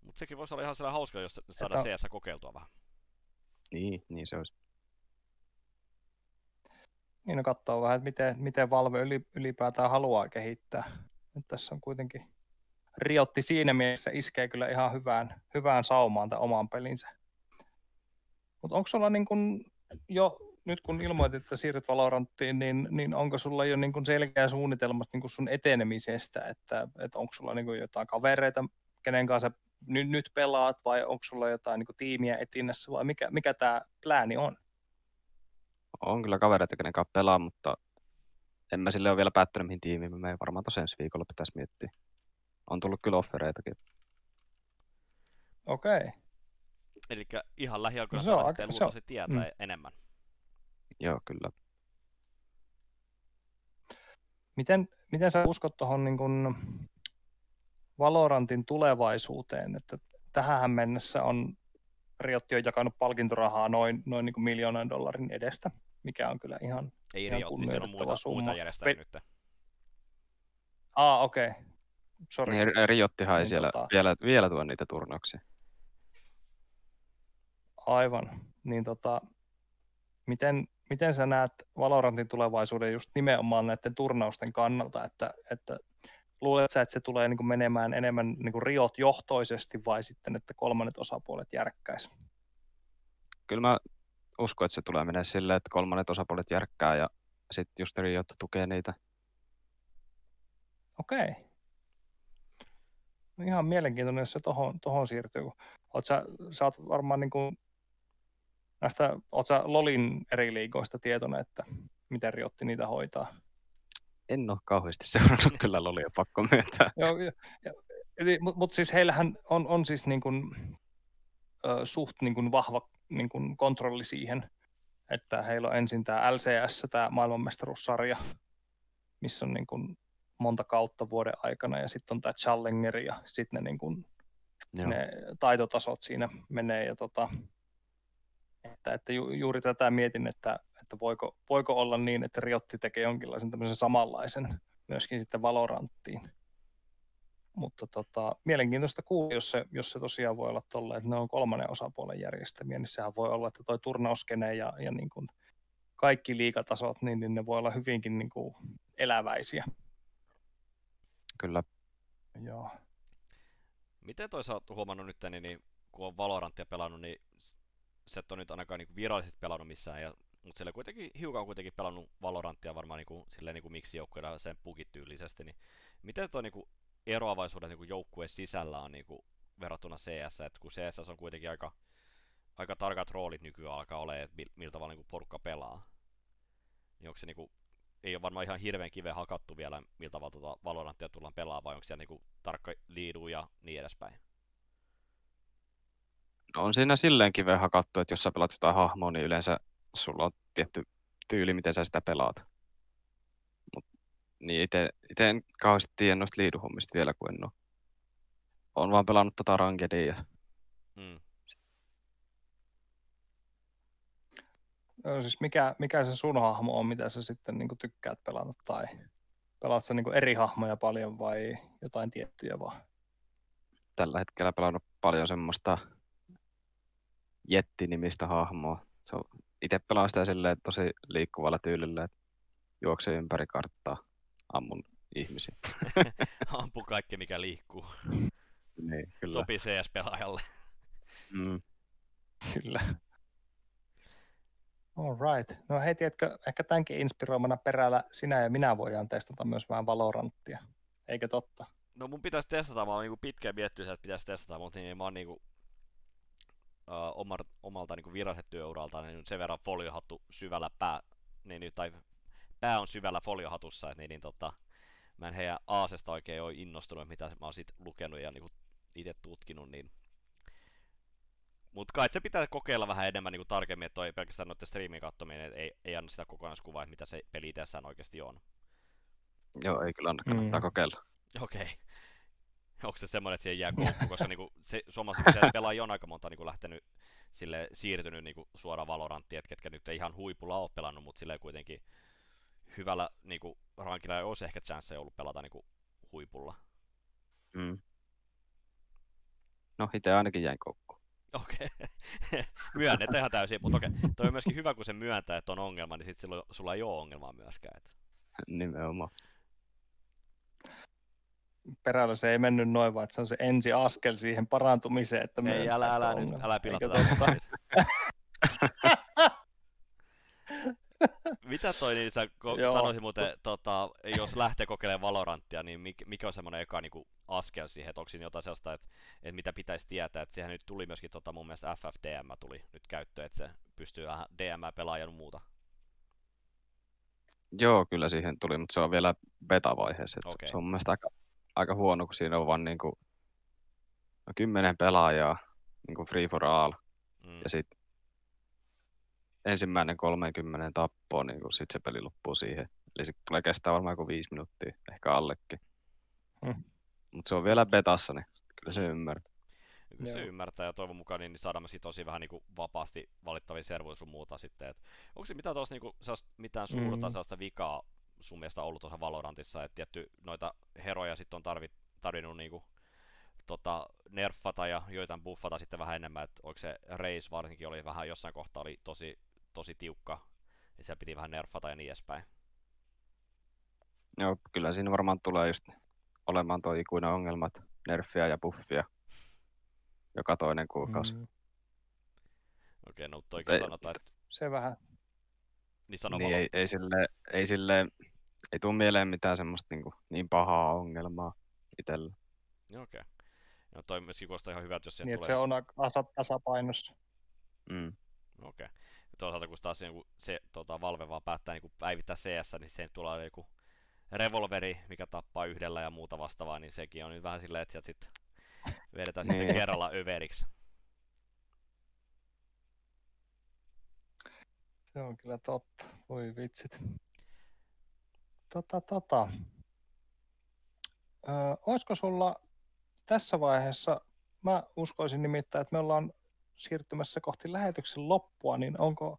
Mutta sekin voisi olla ihan sellainen hauska, jos saadaan
Että-
CS kokeiltua vähän.
Niin, niin se olisi.
Niin no katsoo vähän, että miten, miten Valve yli, ylipäätään haluaa kehittää. Nyt tässä on kuitenkin Riotti siinä mielessä iskee kyllä ihan hyvään, hyvään saumaan tämän oman pelinsä. Mutta onko sulla niin kun jo, nyt kun ilmoitit, että siirryt Valoranttiin, niin, niin onko sulla jo niin kun selkeä suunnitelma niin kun sun etenemisestä, että, että onko sulla niin kun jotain kavereita, kenen kanssa nyt, nyt pelaat, vai onko sulla jotain niin kun tiimiä etinnässä, vai mikä, mikä tämä plääni on?
On kyllä kavereita, kenen kanssa pelaa, mutta en mä sille ole vielä päättänyt, mihin tiimiin menen. Varmaan tosiaan ensi viikolla pitäisi miettiä. On tullut kyllä offereitakin.
Okei. Okay.
Eli ihan lähiaikoina
No se on aika- se on-
luultavasti tietää
mm.
enemmän.
Joo, kyllä.
Miten, miten sä uskot tuohon niin kun Valorantin tulevaisuuteen, että tähän mennessä on Riotti on jakanut palkintorahaa noin, noin niin kuin miljoonan dollarin edestä, mikä on kyllä ihan...
Ei
Ihan
Riotti, siellä on muita,
summa.
muita järjestäjiä
Pe-
nyt.
Aa, okei. Okay. Sorry.
Niin, Ri- Riottihan ei
Niin
siellä
tota-
vielä, vielä tuo niitä turnauksia.
Aivan. Niin tota, miten, miten sä näet Valorantin tulevaisuuden just nimenomaan näiden turnausten kannalta, että, että luulet sä, että se tulee niin menemään enemmän niin Riot johtoisesti vai sitten, että kolmannet osapuolet järkkäis?
Kyllä mä uskon, että se tulee menee silleen, että kolmannet osapuolet järkkää ja sitten just Riot tukee niitä
Okei. No ihan mielenkiintoinen, jos se tohon, tohon siirtyy. Oot sä, sä oot varmaan niin kuin näistä, oot sä Lolin eri liigoista tietoinen, että miten Riotti niitä hoitaa?
En ole kauheasti seurannut kyllä lolia, pakko myöntää.
Joo, ja, eli, mutta mut siis heillähän on, on siis niin kuin, ö, suht niin kuin vahva niin kuin kontrolli siihen, että heillä on ensin tämä LCS, tämä maailmanmestaruussarja, missä on niin kuin monta kautta vuoden aikana, ja sitten on tämä Challenger, ja sitten ne, niin
Joo.
ne taitotasot siinä menee, ja tota, että, että ju, juuri tätä mietin, että, että voiko, voiko olla niin, että Riotti tekee jonkinlaisen tämmöisen samanlaisen myöskin sitten Valoranttiin. Mutta tota, mielenkiintoista kuulla, jos se, jos se tosiaan voi olla tolle, että ne on kolmannen osapuolen järjestämiä, niin sehän voi olla, että toi turnauskene ja, ja niin kuin kaikki liikatasot, niin, niin ne voi olla hyvinkin niin kuin eläväisiä.
Kyllä.
Joo.
Miten toi sä oot huomannut nyt, niin, niin kun on Valorantia pelannut, niin s- sä et ole nyt ainakaan niin virallisesti pelannut missään, ja, mutta siellä kuitenkin hiukan kuitenkin pelannut Valorantia varmaan niin kuin, silleen niin kuin miksi joukkueella sen pukityylisesti, niin miten toi niin kuin eroavaisuudet niin kuin joukkueen sisällä on niin kuin, verrattuna CS, että kun CS on kuitenkin aika, aika tarkat roolit nykyään alkaa olemaan, että mil- millä tavalla niin kuin porukka pelaa, niin onko se niin kuin, ei ole varmaan ihan hirveän kiveen hakattu vielä, miltä tavalla tuota Valorantia tullaan pelaamaan, vai onko siellä niinku tarkka liidu ja niin edespäin?
No on siinä silleen kiveen hakattu, että jos sä pelaat jotain hahmoa, niin yleensä sulla on tietty tyyli, miten sä sitä pelaat. Mut, niin ite, ite en kauheasti tiedä noista liiduhommista vielä, kun en oo. Oon vaan pelannut tota rankedia ja
Mm.
Joo, siis mikä, mikä se sun hahmo on, mitä sä sitten niin kuin tykkäät pelata, tai pelaat sä niin kuin eri hahmoja paljon vai jotain tiettyjä vaan?
tällä hetkellä pelannut paljon semmoista Jetti-nimistä hahmoa. Se on, itse pelaan sitä silleen tosi liikkuvalla tyylillä, että juoksee ympäri karttaa, ammun ihmisiä.
Ampu kaikki mikä liikkuu.
Niin, kyllä.
Sopii CS-pelaajalle.
Mm.
Kyllä. All right. No hei, tiedätkö, ehkä tämänkin inspiroimana perällä sinä ja minä voidaan testata myös vähän Valoranttia. Eikö totta?
No mun pitäisi testata, mä oon niinku pitkään miettinyt, että pitäisi testata, mutta niin mä oon niinku uh, omar, omalta niinku viralliset työuralta niin sen verran foliohattu syvällä pää, niin, niin, tai pää on syvällä foliohatussa, että niin, niin tota, mä en heidän aasesta oikein ole innostunut, mitä mä oon sit lukenut ja niinku itse tutkinut, niin mutta kai se pitää kokeilla vähän enemmän niinku tarkemmin, että toi pelkästään noiden striimin katsominen ei, ei anna sitä kokonaiskuvaa, että mitä se peli itsessään oikeasti on.
Joo, ei kyllä anna, kannattaa
Mm.
kokeilla.
Okei. Okay. Onko se semmoinen, että siihen jää koukku, koska niinku, se, suomalaisilla siellä pelaajia on aika monta niinku, lähtenyt sille siirtynyt niinku, suoraan Valoranttiin, että ketkä nyt ei ihan huipulla ole pelannut, mutta silleen kuitenkin hyvällä niinku, rankilla ei olisi ehkä chance ollut pelata niinku, huipulla.
Mm. No, itse ainakin jäin koukkuun.
Okei. Okay. Myönnetään ihan täysin, mutta okei. Okay. Toi on myöskin hyvä, kun se myöntää, että on ongelma, niin sit silloin sulla ei ole ongelmaa myöskään. Et.
Nimenomaan.
Perällä se ei mennyt noin, vaan että se on se ensi askel siihen parantumiseen. Että
Ei, älä, älä nyt, älä pilata? Mitä toi, niin sä ko-
Joo.
sanoisit muuten, tota, jos lähtee kokeilemaan Valoranttia, niin mikä, mikä on semmoinen eka niin askel siihen, että onko siinä jotain sellaista, että, että mitä pitäisi tietää, että siihen nyt tuli myöskin tota, mun mielestä FFDM tuli nyt käyttöön, että se pystyy vähän DM pelaajan ja muuta.
Joo, kyllä siihen tuli, mutta se on vielä beta-vaiheessa.
Okei.
Se on mun mielestä aika, aika huono, kun siinä on vaan niinku, no, kymmenen pelaajaa, niinku free for all,
Mm.
ja sitten ensimmäinen 30 tappoa, niin sitten se peli loppuu siihen. Eli se tulee kestää varmaan joku viisi minuuttia, ehkä allekin.
Hmm.
Mutta se on vielä betassa, niin kyllä se ymmärtää.
Kyllä se
Joo.
ymmärtää ja toivon mukaan niin, niin saadaan myöskin tosi vähän niin kuin, vapaasti valittavia servoja sun muuta sitten. Et, onko se mitään, tuossa, niin kuin, mitään suurta
Mm.
sellaista vikaa sun mielestä ollut tuossa Valorantissa, että tietty noita heroja sitten on tarvit, tarvinnut niin kuin, tota, nerfata ja joitain buffata sitten vähän enemmän, että onko se Reis varsinkin oli vähän jossain kohtaa oli tosi, tosi tiukka, ja siellä piti vähän nerfata ja niin edespäin.
Joo, kyllä siinä varmaan tulee just olemaan tuo ikuinen ongelma, että nerffiä ja buffia joka toinen kuukausi.
Mm,
Okei, no toi kyllä sanotaan, että
se vähän.
niin sano
Niin ei, ei, sille, ei sille, Ei tule mieleen mitään semmoista niin, niin pahaa ongelmaa itsellä.
Joo, Okei. Okay. No toi myöskin kuulostaa ihan hyvältä, jos siihen
Niin, että
tulee...
se on tasapainossa.
Mm.
Okei. Okay. Toisaalta kun taas niin se tota, Valve vaan päättää niin päivittää CS, niin sitten tulee joku revolveri, mikä tappaa yhdellä ja muuta vastaavaa, niin sekin on nyt vähän silleen, että sieltä sitten vedetään sitten
Niin.
kerralla överiksi.
Se on kyllä totta. Voi vitsit. Tota, tota. Öö, olisiko sulla tässä vaiheessa, mä uskoisin nimittäin, että me ollaan siirtymässä kohti lähetyksen loppua, niin onko,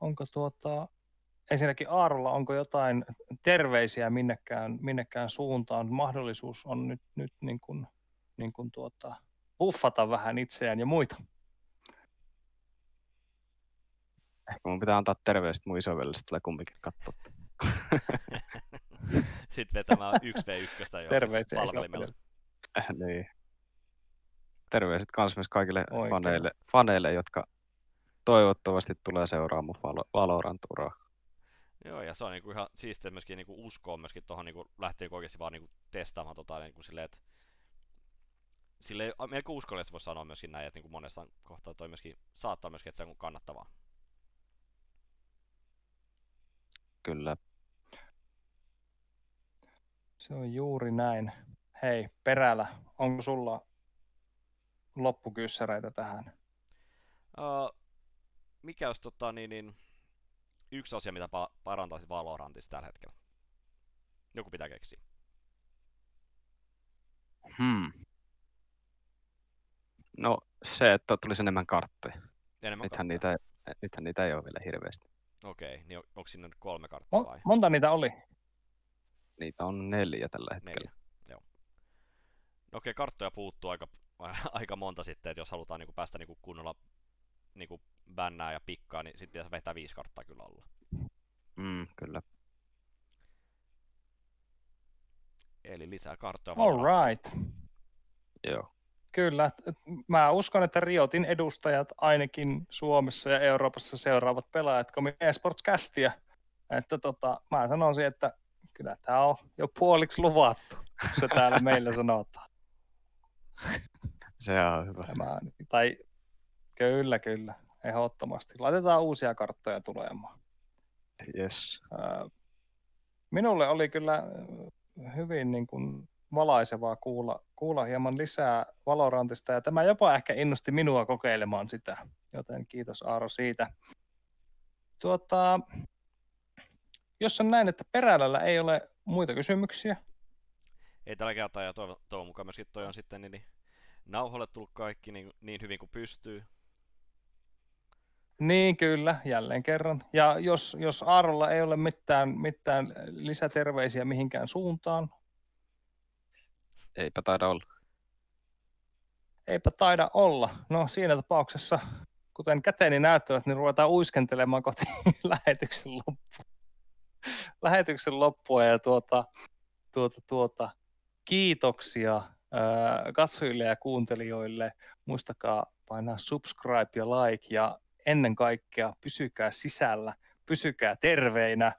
onko tuota, ensinnäkin Aarolla, onko jotain terveisiä minnekään, minnekään suuntaan? Mahdollisuus on nyt, nyt niin kuin, niin kuin tuota, buffata vähän itseään ja muita.
Ehkä mun pitää antaa terveiset mun isovelle, se tulee kumminkin katsoa.
Sitten vetämään 1v1 jo
Terveisiä
palvelimella.
isolle.
niin. Terveiset kans myös kaikille
Oikein.
faneille, faneille, jotka toivottavasti tulee seuraamaan Valo- Valorant-uraa.
Joo, ja se on niinku ihan siistiä myöskin niinku uskoa myöskin tuohon niinku lähtee oikeasti vaan niinku testaamaan tota niinku silleen, että silleen melko uskollisesti voisi sanoa myöskin näin, että niinku monessa kohtaa toi myöskin saattaa myöskin, että se on kannattavaa.
Kyllä.
Se on juuri näin. Hei, Perälä, onko sulla loppukyssäreitä tähän?
Uh, mikä olisi tota, niin, niin, yksi asia, mitä pa- parantaisi Valorantissa tällä hetkellä? Joku pitää keksiä.
Hmm. No se, että tulisi enemmän kartteja.
Enemmän
Nythän niitä, nythän niitä ei ole vielä hirveästi.
Okei, niin on- onko siinä nyt kolme karttaa vai?
monta niitä oli?
Niitä on neljä tällä hetkellä.
Neljä. Joo. No okei, karttoja puuttuu aika, aika monta sitten, että jos halutaan niinku päästä niinku kunnolla niinku bännää ja pikkaa, niin sitten pitäisi vetää viisi karttaa kyllä olla.
Mm, kyllä.
Eli lisää karttoja
All right.
Joo.
Kyllä. Mä uskon, että Riotin edustajat ainakin Suomessa ja Euroopassa seuraavat pelaajat Komi eSports-kästiä. Että tota, mä sanoisin, että kyllä tämä on jo puoliksi luvattu, kun se täällä meillä sanotaan.
Se on hyvä.
Tämä, tai kyllä, kyllä, ehdottomasti. Laitetaan uusia karttoja tulemaan.
Yes.
Minulle oli kyllä hyvin niin kuin valaisevaa kuulla, kuulla hieman lisää Valorantista, ja tämä jopa ehkä innosti minua kokeilemaan sitä, joten kiitos Aaro siitä. Tuota, jos on näin, että Perälällä ei ole muita kysymyksiä,
Ei tällä kertaa, ja toivon, toivon mukaan myöskin toi on sitten niin, niin nauhoille tullut kaikki niin, niin hyvin kuin pystyy.
Niin kyllä, jälleen kerran. Ja jos, jos Aarolla ei ole mitään, mitään lisäterveisiä mihinkään suuntaan,
Eipä taida olla.
eipä taida olla. No siinä tapauksessa, kuten käteeni näyttävät, niin ruvetaan uiskentelemaan kohti lähetyksen loppua. lähetyksen loppua ja tuota, tuota, tuota, kiitoksia katsojille ja kuuntelijoille. Muistakaa painaa subscribe ja like ja ennen kaikkea pysykää sisällä, pysykää terveinä.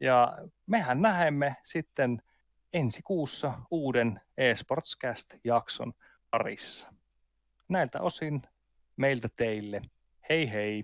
Ja mehän näemme sitten ensi kuussa uuden eSportscast-jakson parissa. Näiltä osin meiltä teille. Hei hei!